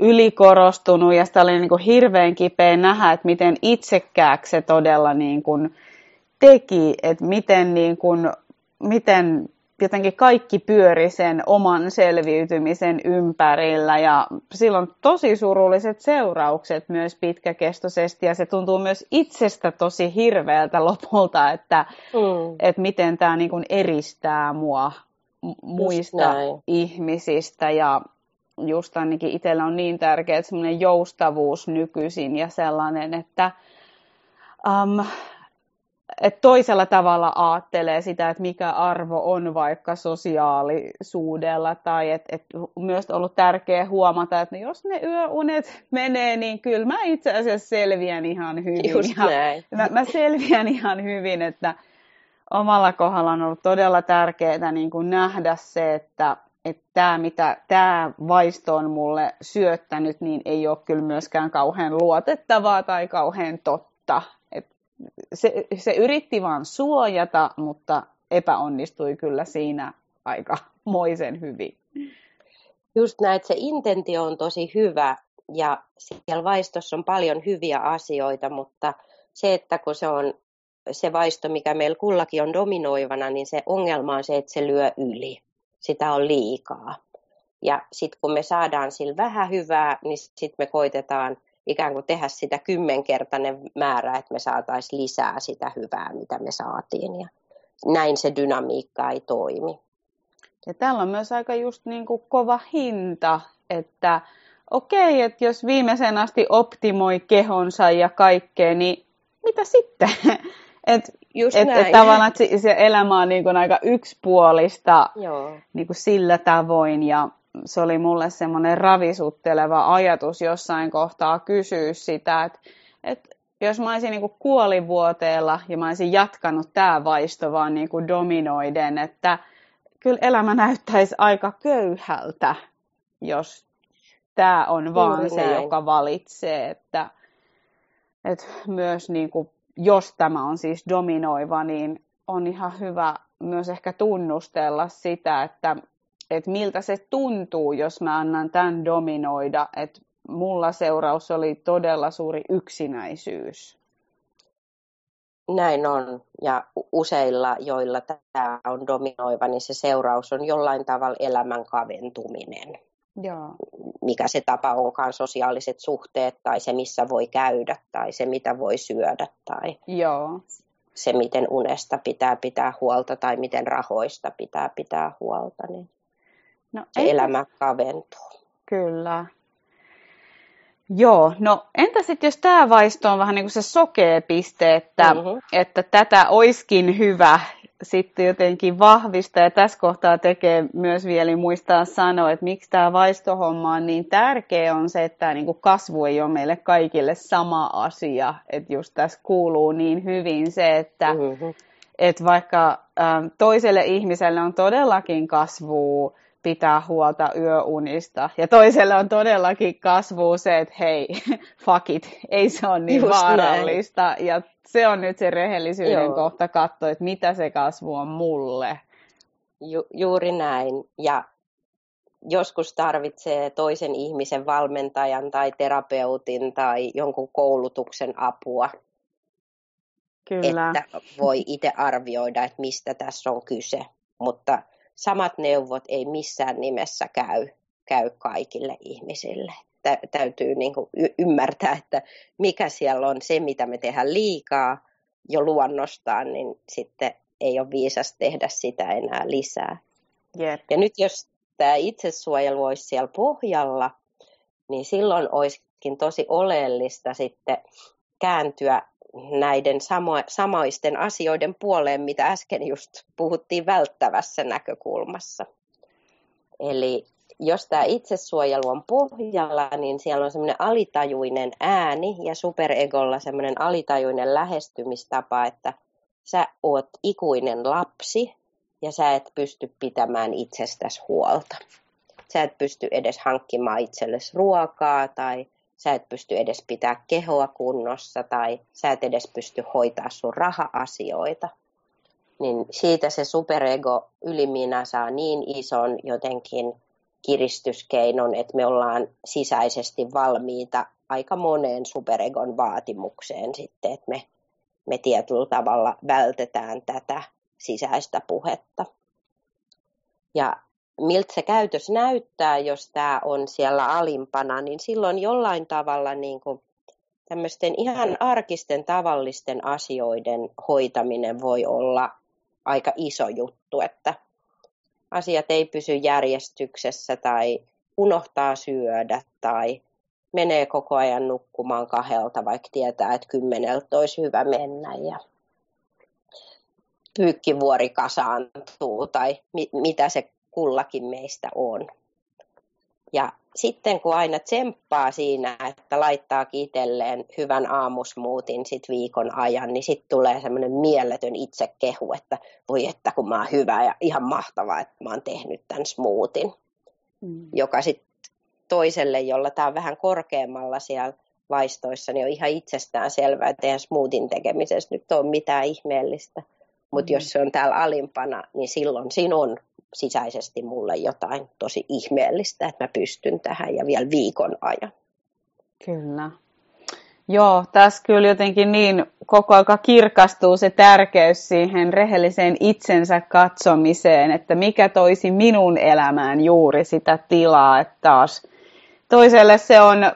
ylikorostunut ja sitä oli niin kuin hirveän kipeä nähdä, että miten itsekkääksi se todella niin kuin teki, että miten, niin kuin, miten jotenkin kaikki pyöri sen oman selviytymisen ympärillä ja silloin tosi surulliset seuraukset myös pitkäkestoisesti ja se tuntuu myös itsestä tosi hirveältä lopulta, että, mm. että miten tämä niin eristää mua muista ihmisistä ja just ainakin itsellä on niin tärkeää semmoinen joustavuus nykyisin ja sellainen, että um, että toisella tavalla ajattelee sitä, että mikä arvo on vaikka sosiaalisuudella, tai että et myös ollut tärkeää huomata, että jos ne yöunet menee, niin kyllä mä itse asiassa selviän ihan hyvin. Just näin. Mä, mä selviän ihan hyvin, että omalla kohdalla on ollut todella tärkeää niin kuin nähdä se, että että tämä, mitä tämä vaisto on mulle syöttänyt, niin ei ole kyllä myöskään kauhean luotettavaa tai kauhean totta se, se yritti vaan suojata, mutta epäonnistui kyllä siinä aika moisen hyvin. Just näin, että se intentio on tosi hyvä ja siellä vaistossa on paljon hyviä asioita, mutta se, että kun se on se vaisto, mikä meillä kullakin on dominoivana, niin se ongelma on se, että se lyö yli. Sitä on liikaa. Ja sitten kun me saadaan sillä vähän hyvää, niin sitten me koitetaan ikään kuin tehdä sitä kymmenkertainen määrä, että me saataisiin lisää sitä hyvää, mitä me saatiin. Ja näin se dynamiikka ei toimi. Ja täällä on myös aika just niin kuin kova hinta, että okei, että jos viimeisen asti optimoi kehonsa ja kaikkea, niin mitä sitten? Et, Just et, et tavallaan että se elämä on niin kuin aika yksipuolista Joo. Niin kuin sillä tavoin. Ja se oli mulle semmoinen ravisutteleva ajatus jossain kohtaa kysyä sitä, että, että jos mä olisin niin kuolivuoteella ja mä olisin jatkanut tämä vaisto vaan niin kuin dominoiden, että kyllä elämä näyttäisi aika köyhältä, jos tämä on vaan Juuri se, näin. joka valitsee, että, että myös niin kuin, jos tämä on siis dominoiva, niin on ihan hyvä myös ehkä tunnustella sitä, että että miltä se tuntuu, jos mä annan tämän dominoida, että mulla seuraus oli todella suuri yksinäisyys. Näin on, ja useilla, joilla tämä on dominoiva, niin se seuraus on jollain tavalla elämän kaventuminen. Joo. Mikä se tapa onkaan, sosiaaliset suhteet tai se, missä voi käydä tai se, mitä voi syödä tai Joo. se, miten unesta pitää pitää huolta tai miten rahoista pitää pitää huolta. Niin No, se entä... elämä kaventuu. Kyllä. Joo, no entä sitten jos tämä vaisto on vähän niin kuin se sokea piste, että, mm-hmm. että tätä oiskin hyvä sitten jotenkin vahvistaa ja tässä kohtaa tekee myös vielä muistaa sanoa, että miksi tämä vaistohomma on niin tärkeä on se, että tämä niin kuin kasvu ei ole meille kaikille sama asia, että just tässä kuuluu niin hyvin se, että, mm-hmm. että vaikka ä, toiselle ihmiselle on todellakin kasvua pitää huolta yöunista. Ja toiselle on todellakin kasvu se, että hei, fuck it, ei se ole niin Just vaarallista. Näin. Ja se on nyt se rehellisyyden Joo. kohta katsoa, että mitä se kasvu on mulle. Ju- juuri näin. Ja joskus tarvitsee toisen ihmisen valmentajan tai terapeutin tai jonkun koulutuksen apua. Kyllä. Että voi itse arvioida, että mistä tässä on kyse. Mutta samat neuvot ei missään nimessä käy, käy kaikille ihmisille. Tä, täytyy niin kuin y- ymmärtää, että mikä siellä on se, mitä me tehdään liikaa jo luonnostaan, niin sitten ei ole viisas tehdä sitä enää lisää. Yep. Ja nyt jos tämä itsesuojelu olisi siellä pohjalla, niin silloin olisikin tosi oleellista sitten kääntyä näiden samo- samoisten asioiden puoleen, mitä äsken just puhuttiin välttävässä näkökulmassa. Eli jos tämä itsesuojelu on pohjalla, niin siellä on semmoinen alitajuinen ääni ja superegolla semmoinen alitajuinen lähestymistapa, että sä oot ikuinen lapsi ja sä et pysty pitämään itsestäsi huolta. Sä et pysty edes hankkimaan itsellesi ruokaa tai sä et pysty edes pitää kehoa kunnossa tai sä et edes pysty hoitaa sun raha-asioita. Niin siitä se superego yliminä saa niin ison jotenkin kiristyskeinon, että me ollaan sisäisesti valmiita aika moneen superegon vaatimukseen sitten, että me, me tietyllä tavalla vältetään tätä sisäistä puhetta. Ja miltä se käytös näyttää, jos tämä on siellä alimpana, niin silloin jollain tavalla niin kuin tämmöisten ihan arkisten tavallisten asioiden hoitaminen voi olla aika iso juttu, että asiat ei pysy järjestyksessä tai unohtaa syödä tai menee koko ajan nukkumaan kahdelta, vaikka tietää, että kymmeneltä olisi hyvä mennä ja pyykkivuori kasaantuu tai mi- mitä se kullakin meistä on. Ja sitten kun aina tsemppaa siinä, että laittaa itselleen hyvän aamusmuutin sit viikon ajan, niin sitten tulee semmoinen mieletön itsekehu, että voi että kun mä oon hyvä ja ihan mahtavaa, että mä oon tehnyt tämän smootin. Mm. Joka sitten toiselle, jolla tämä on vähän korkeammalla siellä vaistoissa, niin on ihan itsestään selvää, että eihän smootin tekemisessä nyt ole mitään ihmeellistä. Mutta mm. jos se on täällä alimpana, niin silloin siinä on sisäisesti mulle jotain tosi ihmeellistä, että mä pystyn tähän ja vielä viikon ajan. Kyllä. Joo, tässä kyllä jotenkin niin koko aika kirkastuu se tärkeys siihen rehelliseen itsensä katsomiseen, että mikä toisi minun elämään juuri sitä tilaa, että taas toiselle se on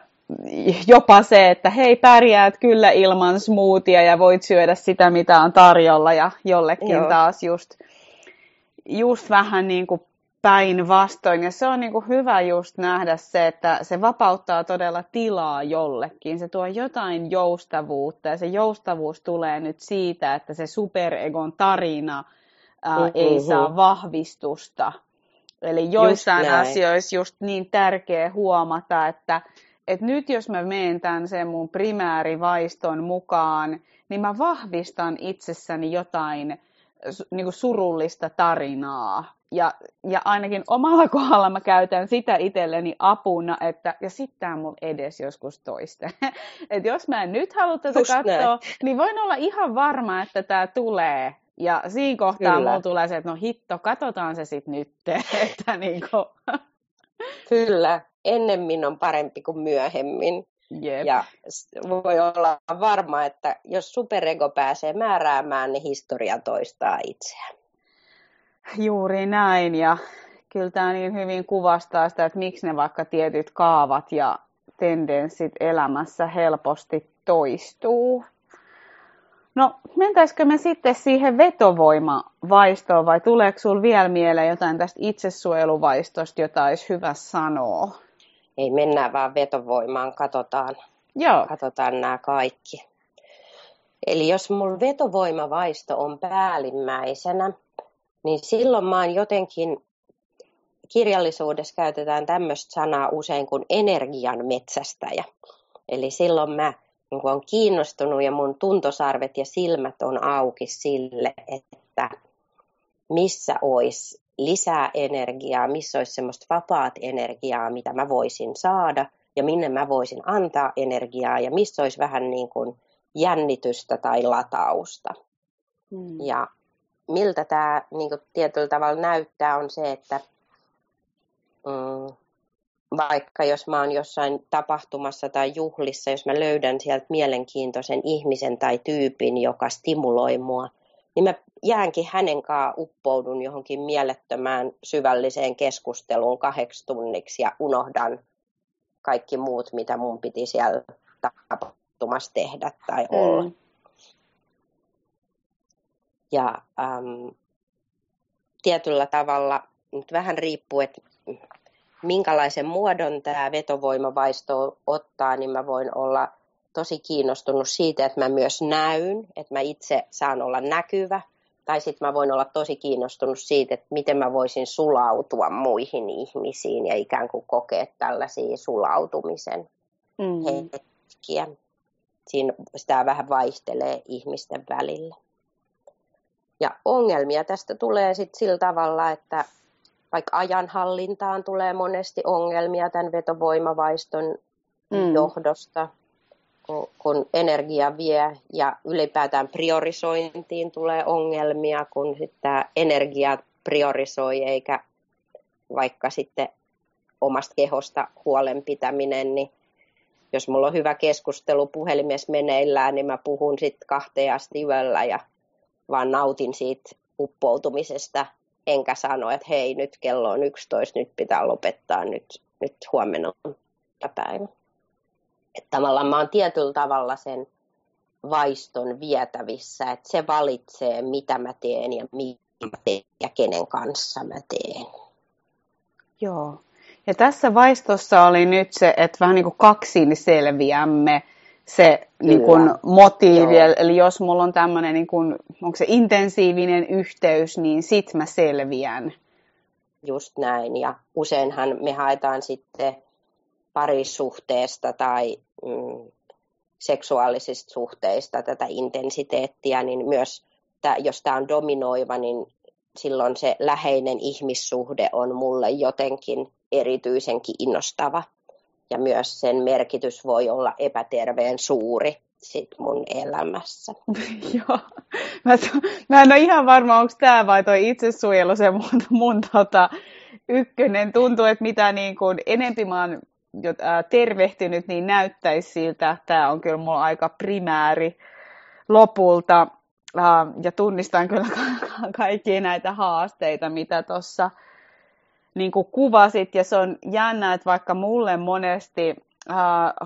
jopa se, että hei pärjäät kyllä ilman smoothia ja voit syödä sitä, mitä on tarjolla ja jollekin Joo. taas just just vähän niin kuin päinvastoin. Ja se on niin kuin hyvä just nähdä se, että se vapauttaa todella tilaa jollekin. Se tuo jotain joustavuutta ja se joustavuus tulee nyt siitä, että se superegon tarina ää, mm-hmm. ei saa vahvistusta. Eli joissain just asioissa just niin tärkeä huomata, että, että nyt jos mä menen tämän sen mun primäärivaiston mukaan, niin mä vahvistan itsessäni jotain niin kuin surullista tarinaa. Ja, ja ainakin omalla kohdalla mä käytän sitä itselleni apuna, että ja sitten tämä mulla edes joskus toiste. että jos mä en nyt halua tätä Just katsoa, näin. niin voin olla ihan varma, että tämä tulee. Ja siinä kohtaa Kyllä. mulla tulee se, että no hitto, katsotaan se sitten nyt. että niin kuin... Kyllä, ennemmin on parempi kuin myöhemmin. Jep. Ja voi olla varma, että jos superego pääsee määräämään, niin historia toistaa itseään. Juuri näin, ja kyllä tämä niin hyvin kuvastaa sitä, että miksi ne vaikka tietyt kaavat ja tendenssit elämässä helposti toistuu. No, mentäisikö me sitten siihen vetovoimavaistoon vai tuleeko sinulla vielä mieleen jotain tästä itsesuojeluvaistosta, jota olisi hyvä sanoa? Ei mennään vaan vetovoimaan, katsotaan, Joo. katsotaan nämä kaikki. Eli jos mun vetovoimavaisto on päällimmäisenä, niin silloin mä oon jotenkin, kirjallisuudessa käytetään tämmöistä sanaa usein kuin energian metsästäjä. Eli silloin mä niin on kiinnostunut ja mun tuntosarvet ja silmät on auki sille, että missä olisi lisää energiaa, missä olisi semmoista vapaat energiaa, mitä mä voisin saada ja minne mä voisin antaa energiaa ja missä olisi vähän niin kuin jännitystä tai latausta. Hmm. Ja miltä tämä niin kuin tietyllä tavalla näyttää on se, että mm, vaikka jos mä oon jossain tapahtumassa tai juhlissa, jos mä löydän sieltä mielenkiintoisen ihmisen tai tyypin, joka stimuloi mua, niin mä jäänkin hänen kanssaan uppoudun johonkin mielettömään syvälliseen keskusteluun kahdeksi tunniksi ja unohdan kaikki muut, mitä mun piti siellä tapahtumassa tehdä tai mm. olla. Mm. Ja äm, tietyllä tavalla, nyt vähän riippuu, että minkälaisen muodon tämä vetovoimavaisto ottaa, niin mä voin olla tosi kiinnostunut siitä, että mä myös näyn, että mä itse saan olla näkyvä. Tai sitten mä voin olla tosi kiinnostunut siitä, että miten mä voisin sulautua muihin ihmisiin ja ikään kuin kokea tällaisia sulautumisen mm. hetkiä. Siinä sitä vähän vaihtelee ihmisten välillä. Ja ongelmia tästä tulee sitten sillä tavalla, että vaikka ajanhallintaan tulee monesti ongelmia tämän vetovoimavaiston mm. johdosta, kun, energia vie ja ylipäätään priorisointiin tulee ongelmia, kun sitten energia priorisoi eikä vaikka sitten omasta kehosta huolen pitäminen, niin jos mulla on hyvä keskustelu puhelimessa meneillään, niin mä puhun sitten kahteen asti yöllä ja vaan nautin siitä uppoutumisesta enkä sano, että hei, nyt kello on 11, nyt pitää lopettaa, nyt, nyt huomenna on päivä. Että tavallaan mä oon tietyllä tavalla sen vaiston vietävissä, että se valitsee, mitä mä teen ja mitä mä teen ja kenen kanssa mä teen. Joo. Ja tässä vaistossa oli nyt se, että vähän niin kuin kaksin selviämme se niin kuin motiivi. Joo. Eli jos mulla on tämmöinen, niin kuin, onko se intensiivinen yhteys, niin sit mä selviän. Just näin. Ja useinhan me haetaan sitten parisuhteesta tai mm, seksuaalisista suhteista tätä intensiteettiä, niin myös tää, jos tämä on dominoiva, niin silloin se läheinen ihmissuhde on mulle jotenkin erityisenkin innostava ja myös sen merkitys voi olla epäterveen suuri sit mun elämässä. Joo. Mä, mä en ole ihan varma, onko tämä vai toi itsesuojelu se mun, mun tota, ykkönen. Tuntuu, että mitä niin kuin enempi mä oon tervehtynyt, niin näyttäisi siltä. Tämä on kyllä mulla aika primääri lopulta. Ja tunnistan kyllä kaikkia näitä haasteita, mitä tuossa niin kuvasit, ja se on jännä, että vaikka mulle monesti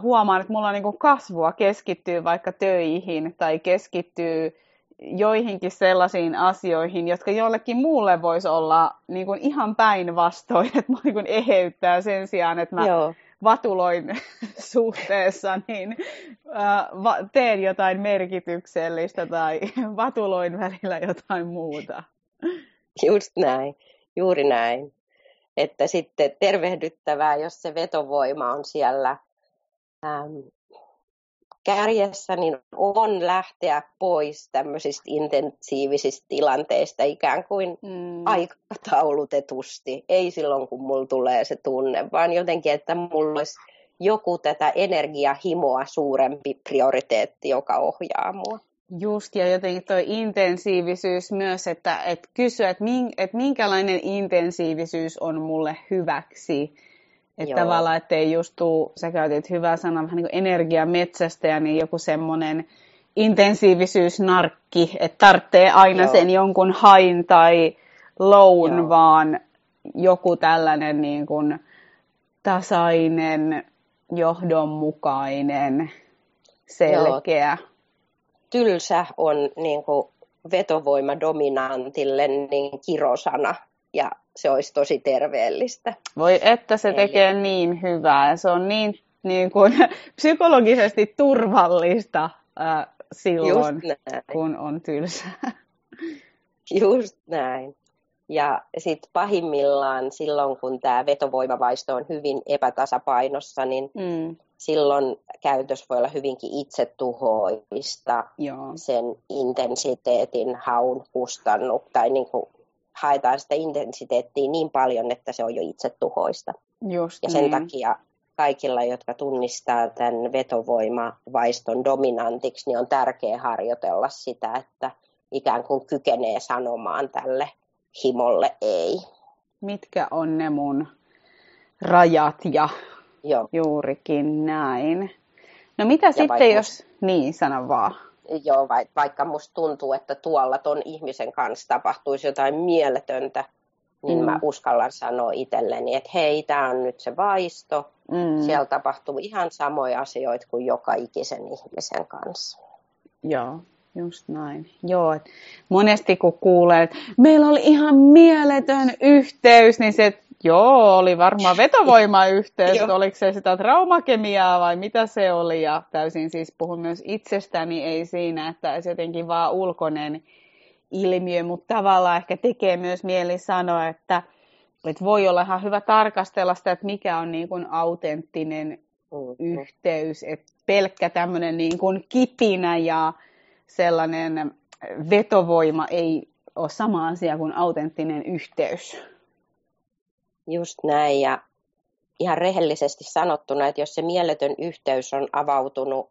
huomaan, että mulla on niin kasvua keskittyy vaikka töihin tai keskittyy joihinkin sellaisiin asioihin, jotka jollekin muulle voisi olla niin kuin ihan päinvastoin, että mä niin kuin eheyttää sen sijaan, että mä Joo. Vatuloin suhteessa, niin teen jotain merkityksellistä tai vatuloin välillä jotain muuta. Just näin, juuri näin että sitten tervehdyttävää, jos se vetovoima on siellä kärjessä, niin on lähteä pois tämmöisistä intensiivisistä tilanteista ikään kuin mm. aikataulutetusti. Ei silloin, kun mulla tulee se tunne, vaan jotenkin, että mulla olisi joku tätä energiahimoa suurempi prioriteetti, joka ohjaa mua. Just, ja jotenkin tuo intensiivisyys myös, että, että kysyä, että, mink, että minkälainen intensiivisyys on mulle hyväksi. Että tavallaan, ettei just tuu, sä käytit hyvää sanaa, vähän niin kuin energiametsästäjä, niin joku semmoinen intensiivisyysnarkki, että tarvitsee aina Joo. sen jonkun hain tai loun, Joo. vaan joku tällainen niin kuin tasainen, johdonmukainen, selkeä. Joo tylsä on niin kuin vetovoima dominantille niin kirosana ja se olisi tosi terveellistä. Voi että se Eli... tekee niin hyvää. Se on niin, niin kuin, psykologisesti turvallista äh, silloin, kun on tylsä. Just näin. Ja sitten pahimmillaan silloin, kun tämä vetovoimavaisto on hyvin epätasapainossa, niin mm silloin käytös voi olla hyvinkin itsetuhoista Joo. sen intensiteetin haun kustannu tai niin kuin haetaan sitä intensiteettiä niin paljon, että se on jo itse tuhoista. Just ja sen niin. takia kaikilla, jotka tunnistaa tämän vetovoimavaiston dominantiksi, niin on tärkeää harjoitella sitä, että ikään kuin kykenee sanomaan tälle himolle ei. Mitkä on ne mun rajat ja Joo. juurikin näin. No mitä ja sitten, vaikka jos... Niin, sano vaan. Joo, vaikka musta tuntuu, että tuolla ton ihmisen kanssa tapahtuisi jotain mieletöntä, niin mm. mä uskallan sanoa itselleni, että hei, tämä on nyt se vaisto. Mm. Siellä tapahtuu ihan samoja asioita kuin joka ikisen ihmisen kanssa. Joo, just näin. Joo, et monesti kun kuulee, että meillä oli ihan mieletön yhteys, niin se, joo, oli varmaan vetovoimayhteys, oliko se sitä traumakemiaa vai mitä se oli. Ja täysin siis puhun myös itsestäni, ei siinä, että olisi jotenkin vaan ulkoinen ilmiö, mutta tavallaan ehkä tekee myös mieli sanoa, että, että voi olla ihan hyvä tarkastella sitä, että mikä on niin kuin autenttinen mm-hmm. yhteys, että pelkkä tämmöinen niin kuin kipinä ja sellainen vetovoima ei ole sama asia kuin autenttinen yhteys. Just näin ja ihan rehellisesti sanottuna, että jos se mieletön yhteys on avautunut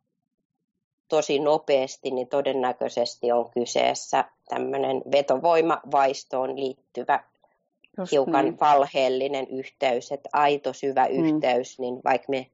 tosi nopeasti, niin todennäköisesti on kyseessä tämmöinen vetovoimavaistoon liittyvä Just hiukan niin. valheellinen yhteys, että aito syvä mm. yhteys, niin vaikka me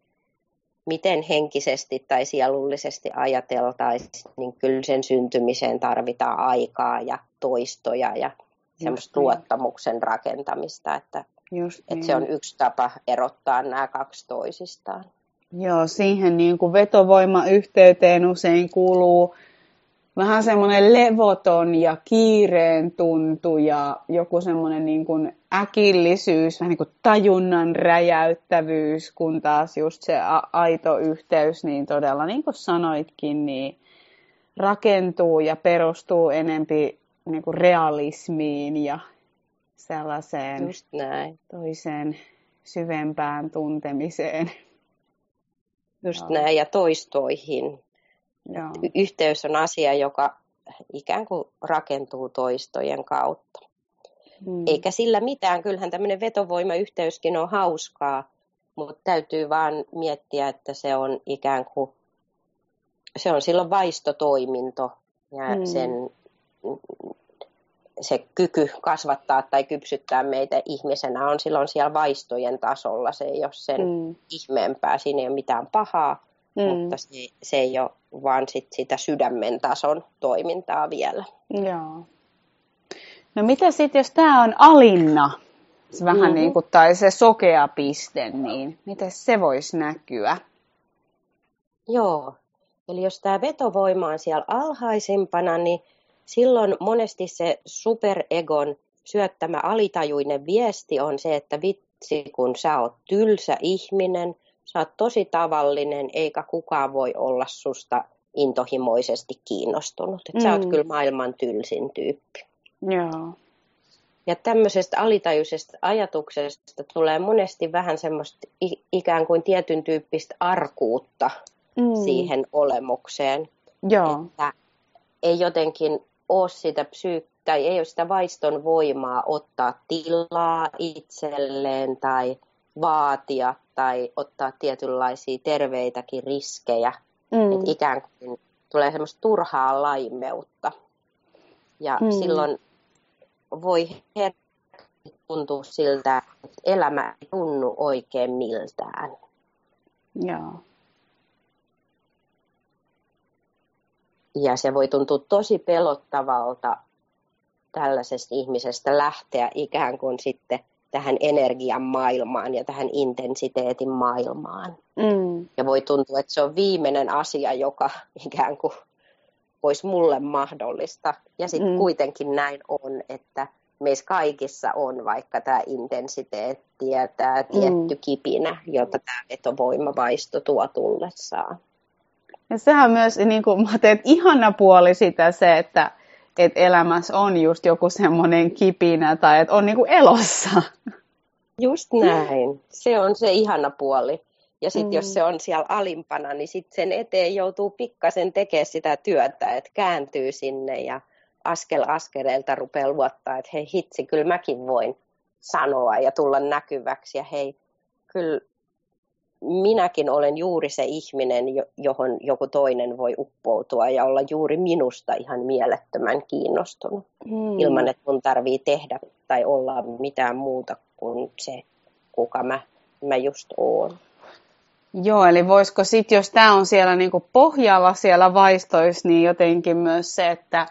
miten henkisesti tai sielullisesti ajateltaisiin, niin kyllä sen syntymiseen tarvitaan aikaa ja toistoja ja Just semmoista niin. luottamuksen rakentamista, että, Just että niin. se on yksi tapa erottaa nämä kaksi toisistaan. Joo, siihen niin kuin vetovoimayhteyteen usein kuuluu vähän semmoinen levoton ja kiireen tuntu ja joku semmoinen niin kuin äkillisyys, vähän niin kuin tajunnan räjäyttävyys, kun taas just se aito yhteys, niin todella niin kuin sanoitkin, niin rakentuu ja perustuu enempi niin kuin realismiin ja sellaiseen just näin. toiseen syvempään tuntemiseen. Just näin, ja toistoihin. Joo. Yhteys on asia, joka ikään kuin rakentuu toistojen kautta. Hmm. Eikä sillä mitään, kyllähän tämmöinen vetovoimayhteyskin on hauskaa, mutta täytyy vaan miettiä, että se on ikään kuin, se on silloin vaistotoiminto ja hmm. sen se kyky kasvattaa tai kypsyttää meitä ihmisenä on silloin siellä vaistojen tasolla. Se ei ole sen mm. ihmeempää, siinä ei ole mitään pahaa, mm. mutta se, se ei ole vaan sit sitä sydämen tason toimintaa vielä. Joo. No mitä sitten, jos tämä on alinna, se vähän mm-hmm. niin kuin, tai se sokea piste, niin miten se voisi näkyä? Joo, eli jos tämä vetovoima on siellä alhaisimpana, niin silloin monesti se superegon syöttämä alitajuinen viesti on se, että vitsi kun sä oot tylsä ihminen, sä oot tosi tavallinen eikä kukaan voi olla susta intohimoisesti kiinnostunut. Että mm. sä oot mm. kyllä maailman tylsin tyyppi. Joo. Ja tämmöisestä alitajuisesta ajatuksesta tulee monesti vähän semmoista ikään kuin tietyn tyyppistä arkuutta mm. siihen olemukseen. Joo. Että ei jotenkin ole sitä psyy- tai ei ole sitä vaiston voimaa ottaa tilaa itselleen tai vaatia tai ottaa tietynlaisia terveitäkin riskejä. Mm. Että ikään kuin tulee semmoista turhaa laimeutta. Ja mm. silloin voi herkästi tuntua siltä, että elämä ei tunnu oikein miltään. Joo. Ja se voi tuntua tosi pelottavalta tällaisesta ihmisestä lähteä ikään kuin sitten tähän energian maailmaan ja tähän intensiteetin maailmaan. Mm. Ja voi tuntua, että se on viimeinen asia, joka ikään kuin olisi mulle mahdollista. Ja sitten mm. kuitenkin näin on, että meissä kaikissa on vaikka tämä intensiteetti ja tämä tietty mm. kipinä, jota tämä vetovoimavaisto tuo tullessaan. Ja sehän on myös, niin kuin mä teet, ihana puoli sitä se, että, että elämässä on just joku semmoinen kipinä tai että on niin kuin elossa. Just näin. Se on se ihana puoli. Ja sitten mm. jos se on siellä alimpana, niin sitten sen eteen joutuu pikkasen tekemään sitä työtä, että kääntyy sinne ja askel askeleelta rupeaa luottaa, että hei hitsi, kyllä mäkin voin sanoa ja tulla näkyväksi ja hei, kyllä minäkin olen juuri se ihminen, johon joku toinen voi uppoutua ja olla juuri minusta ihan mielettömän kiinnostunut, hmm. ilman että mun tarvii tehdä tai olla mitään muuta kuin se, kuka mä, mä just oon. Joo, eli voisiko sitten, jos tämä on siellä niinku pohjalla siellä vaistoissa, niin jotenkin myös se, että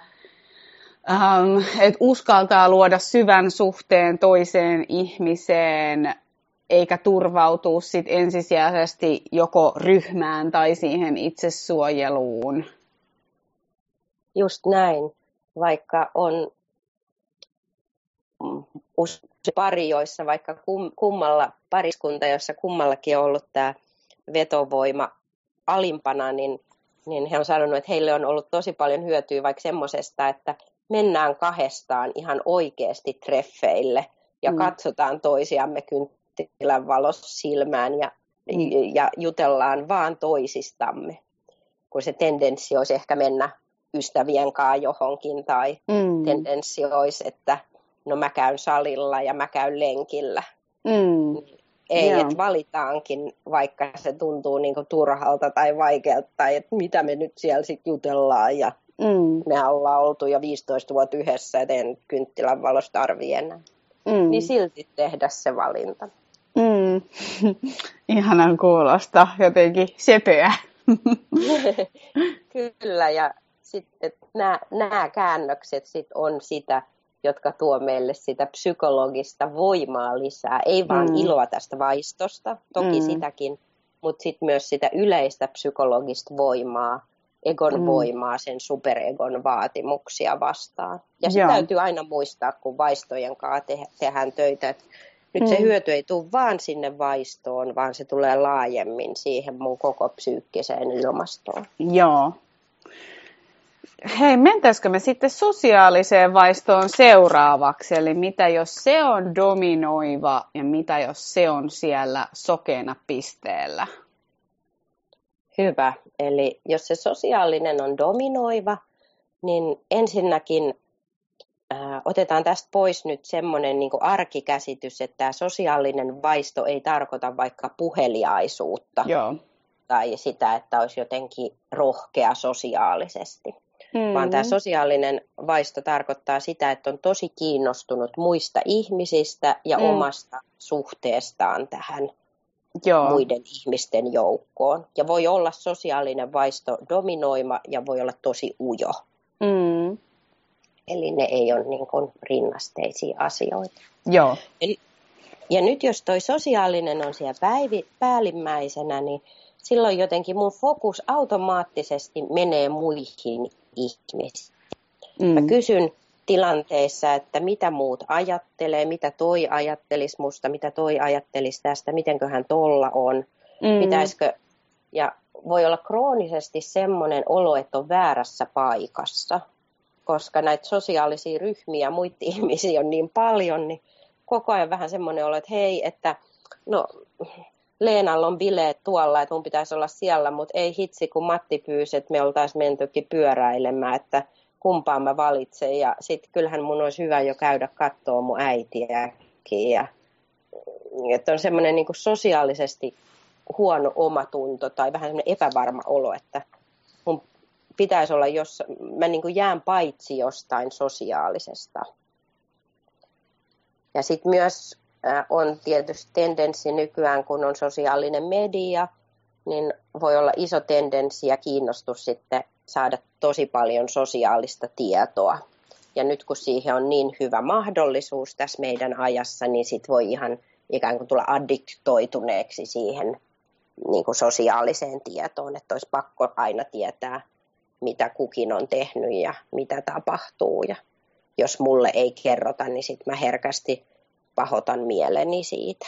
ähm, et uskaltaa luoda syvän suhteen toiseen ihmiseen, eikä turvautuu sit ensisijaisesti joko ryhmään tai siihen itsesuojeluun. Just näin, vaikka on pari, joissa vaikka kummalla pariskunta, jossa kummallakin on ollut tämä vetovoima alimpana, niin, niin he on sanonut, että heille on ollut tosi paljon hyötyä vaikka semmoisesta, että mennään kahdestaan ihan oikeasti treffeille ja mm. katsotaan toisiamme kynttilän valossa silmään ja, mm. ja jutellaan vaan toisistamme, kun se tendenssi olisi ehkä mennä ystävien kanssa johonkin tai mm. tendenssi olisi, että no mä käyn salilla ja mä käyn lenkillä. Mm. Ei, että valitaankin, vaikka se tuntuu niinku turhalta tai vaikealta, tai että mitä me nyt siellä sitten jutellaan. Ja mm. me ollaan oltu jo 15 vuotta yhdessä, et en kynttilän valosta tarvii enää. Mm. Niin silti tehdä se valinta. Mm. Ihanan kuulosta, jotenkin sepöä. Kyllä, ja sitten nämä käännökset sit on sitä, jotka tuo meille sitä psykologista voimaa lisää. Ei vaan mm. iloa tästä vaistosta, toki mm. sitäkin, mutta sitten myös sitä yleistä psykologista voimaa, egon mm. voimaa, sen superegon vaatimuksia vastaan. Ja se täytyy aina muistaa, kun vaistojen kanssa te- tehdään töitä, että nyt mm. se hyöty ei tule vaan sinne vaistoon, vaan se tulee laajemmin siihen mun koko psyykkiseen ilmastoon. Joo, Hei, mentäisikö me sitten sosiaaliseen vaistoon seuraavaksi? Eli mitä jos se on dominoiva ja mitä jos se on siellä sokeena pisteellä? Hyvä. Eli jos se sosiaalinen on dominoiva, niin ensinnäkin otetaan tästä pois nyt semmoinen niin arkikäsitys, että tämä sosiaalinen vaisto ei tarkoita vaikka puheliaisuutta. Joo. Tai sitä, että olisi jotenkin rohkea sosiaalisesti Mm. Vaan tämä sosiaalinen vaisto tarkoittaa sitä, että on tosi kiinnostunut muista ihmisistä ja mm. omasta suhteestaan tähän Joo. muiden ihmisten joukkoon. Ja voi olla sosiaalinen vaisto dominoima ja voi olla tosi ujo. Mm. Eli ne ei ole niin kuin rinnasteisia asioita. Joo. Eli, ja nyt jos toi sosiaalinen on siellä päivi, päällimmäisenä, niin silloin jotenkin mun fokus automaattisesti menee muihin ihmisiä. Mm. Mä kysyn tilanteissa, että mitä muut ajattelee, mitä toi ajattelisi musta, mitä toi ajattelisi tästä, mitenköhän tolla on, mm. pitäisikö, ja voi olla kroonisesti semmoinen olo, että on väärässä paikassa, koska näitä sosiaalisia ryhmiä, muita ihmisiä on niin paljon, niin koko ajan vähän semmoinen olo, että hei, että no Leenalla on bileet tuolla, että mun pitäisi olla siellä, mutta ei hitsi, kun Matti pyysi, että me oltaisiin mentykin pyöräilemään, että kumpaan mä valitsen. Ja sitten kyllähän mun olisi hyvä jo käydä katsoa mun äitiäkin. Ja, että on semmoinen niin sosiaalisesti huono omatunto tai vähän semmoinen epävarma olo, että pitäisi olla, jos mä niin jään paitsi jostain sosiaalisesta. Ja sitten myös on tietysti tendenssi nykyään, kun on sosiaalinen media, niin voi olla iso tendenssi ja kiinnostus sitten saada tosi paljon sosiaalista tietoa. Ja nyt kun siihen on niin hyvä mahdollisuus tässä meidän ajassa, niin sit voi ihan ikään kuin tulla addiktoituneeksi siihen niin kuin sosiaaliseen tietoon, että olisi pakko aina tietää, mitä kukin on tehnyt ja mitä tapahtuu. Ja jos mulle ei kerrota, niin sitten mä herkästi pahotan mieleni siitä.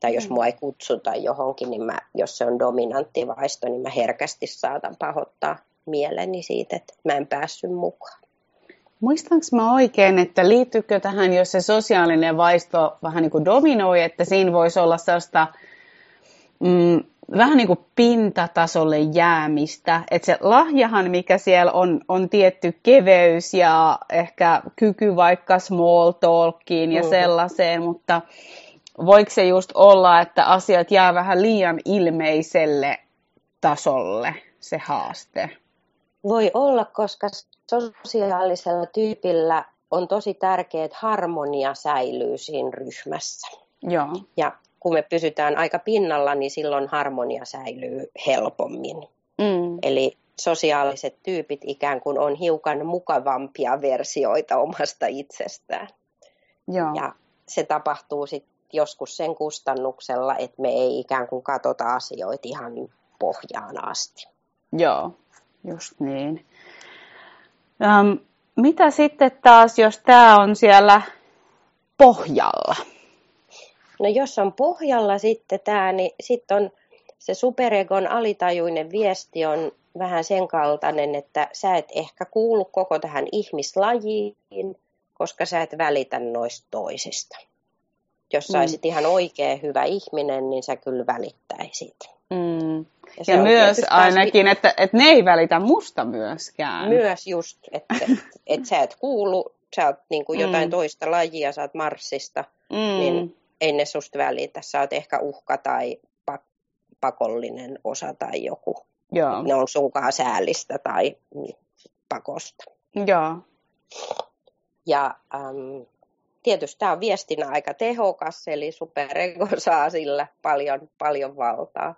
Tai jos mm. mua ei kutsuta johonkin, niin mä, jos se on dominantti vaisto, niin mä herkästi saatan pahoittaa mieleni siitä, että mä en päässyt mukaan. Muistanko mä oikein, että liittyykö tähän, jos se sosiaalinen vaisto vähän niin kuin dominoi, että siinä voisi olla sellaista mm, vähän niin kuin pintatasolle jäämistä. Että se lahjahan, mikä siellä on, on tietty keveys ja ehkä kyky vaikka small talkiin ja mm-hmm. sellaiseen, mutta voiko se just olla, että asiat jää vähän liian ilmeiselle tasolle, se haaste? Voi olla, koska sosiaalisella tyypillä on tosi tärkeää, että harmonia säilyy siinä ryhmässä. Joo. Ja kun me pysytään aika pinnalla, niin silloin harmonia säilyy helpommin. Mm. Eli sosiaaliset tyypit ikään kuin on hiukan mukavampia versioita omasta itsestään. Joo. Ja se tapahtuu sitten joskus sen kustannuksella, että me ei ikään kuin katsota asioita ihan pohjaan asti. Joo, just niin. Um, mitä sitten taas, jos tämä on siellä pohjalla? No jos on pohjalla sitten tämä, niin sitten on se superegon alitajuinen viesti on vähän sen kaltainen, että sä et ehkä kuulu koko tähän ihmislajiin, koska sä et välitä noista toisista. Jos sä olisit mm. ihan oikein hyvä ihminen, niin sä kyllä välittäisit. Mm. Ja, ja myös ainakin, taas... että, että ne ei välitä musta myöskään. Myös just, että, että, että sä et kuulu, sä oot niin kuin jotain mm. toista lajia, sä oot Marsista, mm. niin ei ne susta välitä. Sä oot ehkä uhka tai pakollinen osa tai joku. Joo. Ne on sunkaan säällistä tai pakosta. Joo. Ja ähm, tietysti tämä on viestinä aika tehokas, eli superego saa sillä paljon, paljon valtaa.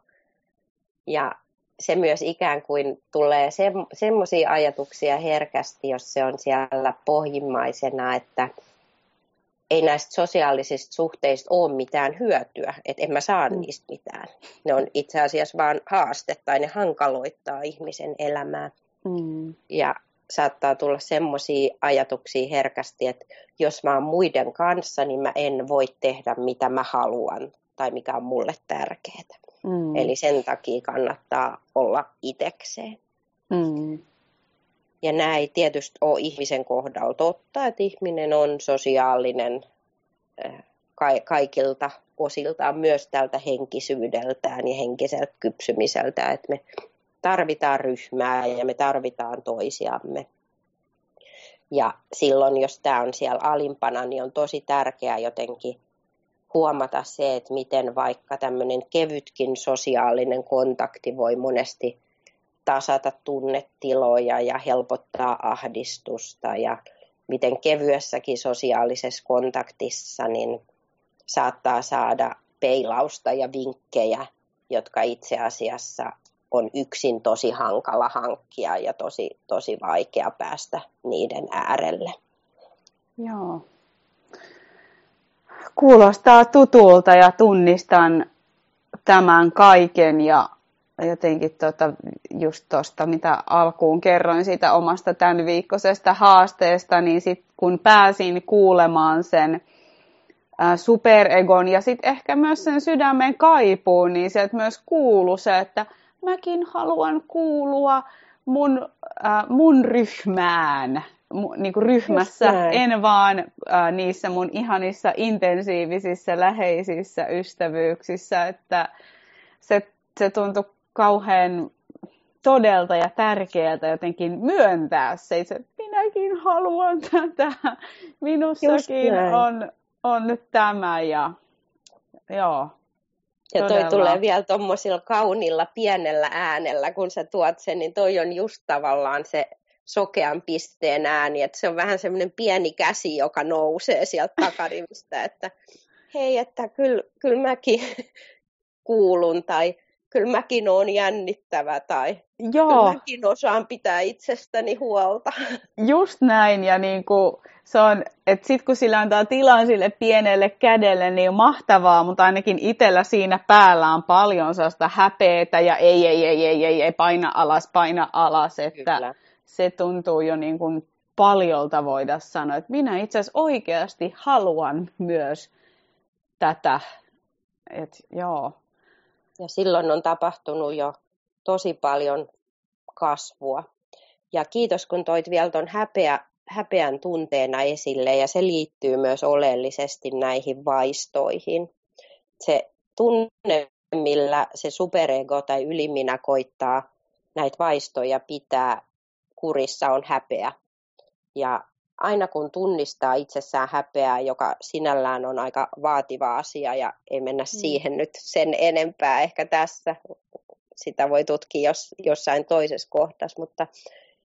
Ja se myös ikään kuin tulee se, semmoisia ajatuksia herkästi, jos se on siellä pohjimmaisena, että ei näistä sosiaalisista suhteista ole mitään hyötyä, että en mä saa mm. niistä mitään. Ne on itse asiassa vaan haaste tai ne hankaloittaa ihmisen elämää. Mm. Ja saattaa tulla semmoisia ajatuksia herkästi, että jos mä oon muiden kanssa, niin mä en voi tehdä mitä mä haluan tai mikä on mulle tärkeää. Mm. Eli sen takia kannattaa olla itekseen. Mm. Ja nämä ei tietysti ole ihmisen kohdalla totta, että ihminen on sosiaalinen äh, kaikilta osiltaan myös tältä henkisyydeltään ja henkiseltä kypsymiseltä, että me tarvitaan ryhmää ja me tarvitaan toisiamme. Ja silloin, jos tämä on siellä alimpana, niin on tosi tärkeää jotenkin huomata se, että miten vaikka tämmöinen kevytkin sosiaalinen kontakti voi monesti tasata tunnetiloja ja helpottaa ahdistusta ja miten kevyessäkin sosiaalisessa kontaktissa niin saattaa saada peilausta ja vinkkejä, jotka itse asiassa on yksin tosi hankala hankkia ja tosi, tosi vaikea päästä niiden äärelle. Joo. Kuulostaa tutulta ja tunnistan tämän kaiken ja jotenkin tota, just tuosta, mitä alkuun kerroin siitä omasta tämän viikkoisesta haasteesta, niin sit kun pääsin kuulemaan sen ää, superegon ja sitten ehkä myös sen sydämen kaipuun, niin sieltä myös kuului se, että mäkin haluan kuulua mun, äh, mun ryhmään, mu, niin kuin ryhmässä, en vaan äh, niissä mun ihanissa intensiivisissä läheisissä ystävyyksissä, että se, se tuntui kauhean todelta ja tärkeältä jotenkin myöntää se, että minäkin haluan tätä, minussakin on, on nyt tämä ja joo. Ja toi Todella. tulee vielä tuommoisilla kaunilla pienellä äänellä, kun sä tuot sen, niin toi on just tavallaan se sokean pisteen ääni, että se on vähän semmoinen pieni käsi, joka nousee sieltä takarivistä, että hei, että kyllä, kyllä mäkin kuulun tai kyllä mäkin olen jännittävä tai Joo. kyllä mäkin osaan pitää itsestäni huolta. Just näin ja niin kuin se on, että sit kun sillä antaa tilaa sille pienelle kädelle, niin on mahtavaa, mutta ainakin itsellä siinä päällä on paljon sellaista häpeetä ja ei, ei, ei, ei, ei, ei paina alas, paina alas, että Kyllä. se tuntuu jo niin kuin paljolta voida sanoa, että minä itse asiassa oikeasti haluan myös tätä, että joo. Ja silloin on tapahtunut jo tosi paljon kasvua. Ja kiitos kun toit vielä tuon häpeä häpeän tunteena esille ja se liittyy myös oleellisesti näihin vaistoihin. Se tunne millä se superego tai yliminä koittaa näitä vaistoja pitää kurissa, on häpeä. Ja aina kun tunnistaa itsessään häpeää, joka sinällään on aika vaativa asia ja ei mennä mm. siihen nyt sen enempää ehkä tässä, sitä voi tutkia jos, jossain toisessa kohdassa, mutta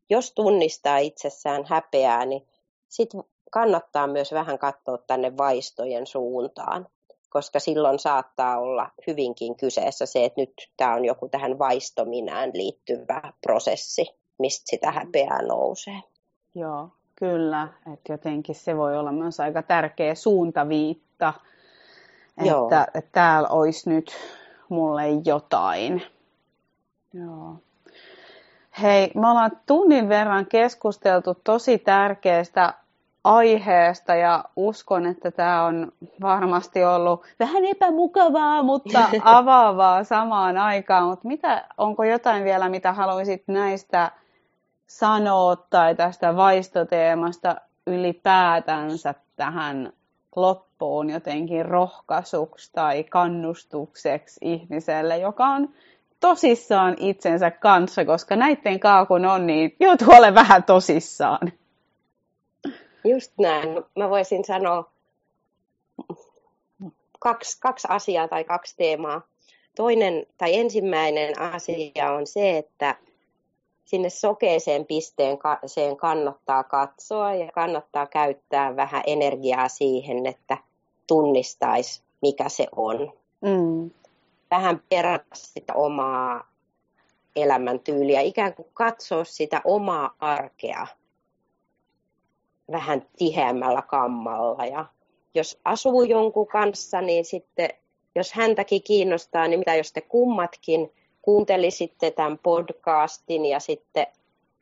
jos tunnistaa itsessään häpeää, niin sitten kannattaa myös vähän katsoa tänne vaistojen suuntaan, koska silloin saattaa olla hyvinkin kyseessä se, että nyt tämä on joku tähän vaistominään liittyvä prosessi, mistä sitä häpeää nousee. Joo, kyllä. Että jotenkin se voi olla myös aika tärkeä suuntaviitta, Joo. että, että täällä olisi nyt mulle jotain. Joo. Hei, me ollaan tunnin verran keskusteltu tosi tärkeästä aiheesta ja uskon, että tämä on varmasti ollut vähän epämukavaa, mutta avaavaa samaan aikaan. Mutta mitä, onko jotain vielä, mitä haluaisit näistä sanoa tai tästä vaistoteemasta ylipäätänsä tähän loppuun jotenkin rohkaisuksi tai kannustukseksi ihmiselle, joka on tosissaan itsensä kanssa, koska näiden kaakun on, niin joutuu olemaan vähän tosissaan. Just näin. Mä voisin sanoa kaksi, kaksi asiaa tai kaksi teemaa. Toinen tai ensimmäinen asia on se, että sinne sokeeseen pisteeseen kannattaa katsoa ja kannattaa käyttää vähän energiaa siihen, että tunnistaisi, mikä se on. Mm vähän perata sitä omaa elämäntyyliä, ikään kuin katsoa sitä omaa arkea vähän tiheämmällä kammalla. Ja jos asuu jonkun kanssa, niin sitten jos häntäkin kiinnostaa, niin mitä jos te kummatkin kuuntelisitte tämän podcastin ja sitten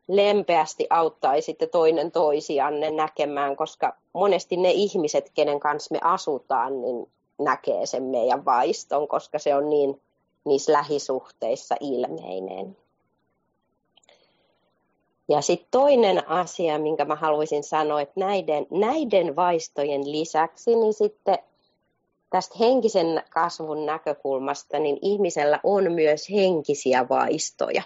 lempeästi auttaisitte toinen toisianne näkemään, koska monesti ne ihmiset, kenen kanssa me asutaan, niin näkee sen meidän vaiston, koska se on niin niissä lähisuhteissa ilmeinen. Ja sitten toinen asia, minkä mä haluaisin sanoa, että näiden, näiden vaistojen lisäksi, niin sitten tästä henkisen kasvun näkökulmasta, niin ihmisellä on myös henkisiä vaistoja.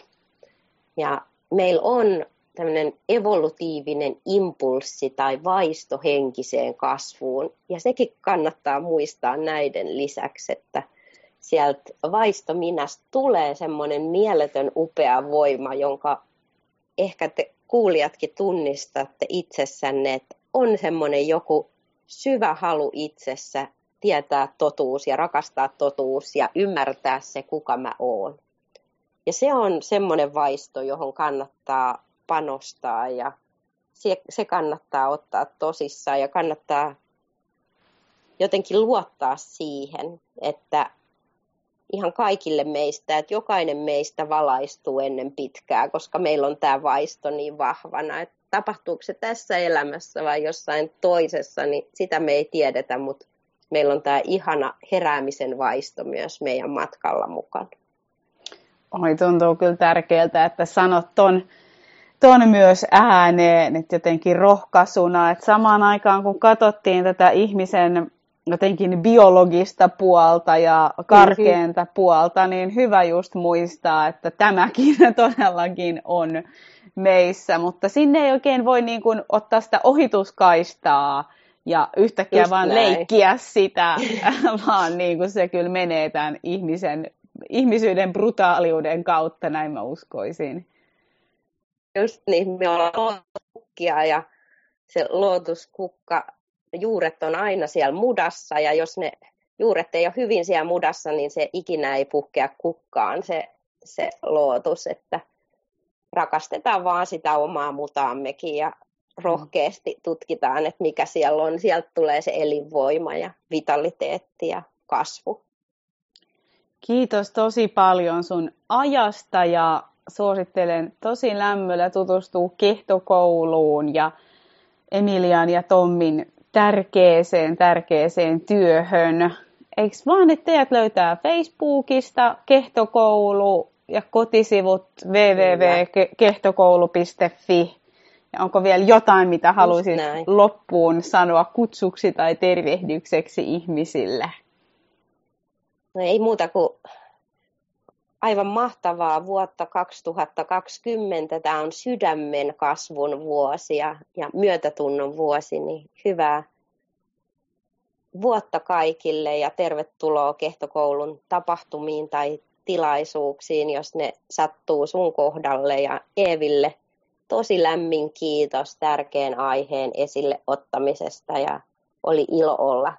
Ja meillä on tämmöinen evolutiivinen impulssi tai vaisto henkiseen kasvuun. Ja sekin kannattaa muistaa näiden lisäksi, että sieltä vaistominasta tulee semmoinen mieletön upea voima, jonka ehkä te kuulijatkin tunnistatte itsessänne, että on semmoinen joku syvä halu itsessä tietää totuus ja rakastaa totuus ja ymmärtää se, kuka mä oon. Ja se on semmoinen vaisto, johon kannattaa panostaa ja se, kannattaa ottaa tosissaan ja kannattaa jotenkin luottaa siihen, että ihan kaikille meistä, että jokainen meistä valaistuu ennen pitkää, koska meillä on tämä vaisto niin vahvana, että tapahtuuko se tässä elämässä vai jossain toisessa, niin sitä me ei tiedetä, mutta meillä on tämä ihana heräämisen vaisto myös meidän matkalla mukana. Oi, tuntuu kyllä tärkeältä, että sanot ton ton myös ääneen, että jotenkin rohkaisuna, että samaan aikaan kun katsottiin tätä ihmisen jotenkin biologista puolta ja karkeinta mm-hmm. puolta, niin hyvä just muistaa, että tämäkin todellakin on meissä, mutta sinne ei oikein voi niin kuin ottaa sitä ohituskaistaa ja yhtäkkiä just vaan näin. leikkiä sitä, vaan niin kuin se kyllä menee tämän ihmisen, ihmisyyden brutaaliuden kautta, näin mä uskoisin just niin, me ollaan lootuskukkia ja se lootuskukka, juuret on aina siellä mudassa ja jos ne juuret ei ole hyvin siellä mudassa, niin se ikinä ei puhkea kukkaan se, se lootus, että rakastetaan vaan sitä omaa mutaammekin ja rohkeasti tutkitaan, että mikä siellä on. Sieltä tulee se elinvoima ja vitaliteetti ja kasvu. Kiitos tosi paljon sun ajasta ja suosittelen tosi lämmöllä tutustua kehtokouluun ja Emilian ja Tommin tärkeeseen, tärkeeseen työhön. Eikö vaan, että teidät löytää Facebookista kehtokoulu ja kotisivut www.kehtokoulu.fi. Ja onko vielä jotain, mitä haluaisit loppuun sanoa kutsuksi tai tervehdykseksi ihmisille? No ei muuta kuin aivan mahtavaa vuotta 2020. Tämä on sydämen kasvun vuosi ja, ja myötätunnon vuosi, niin hyvää vuotta kaikille ja tervetuloa Kehtokoulun tapahtumiin tai tilaisuuksiin, jos ne sattuu sun kohdalle ja Eeville tosi lämmin kiitos tärkeän aiheen esille ottamisesta ja oli ilo olla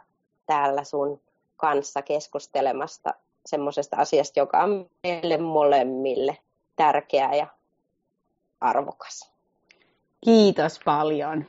täällä sun kanssa keskustelemasta semmoisesta asiasta, joka on meille molemmille tärkeä ja arvokas. Kiitos paljon.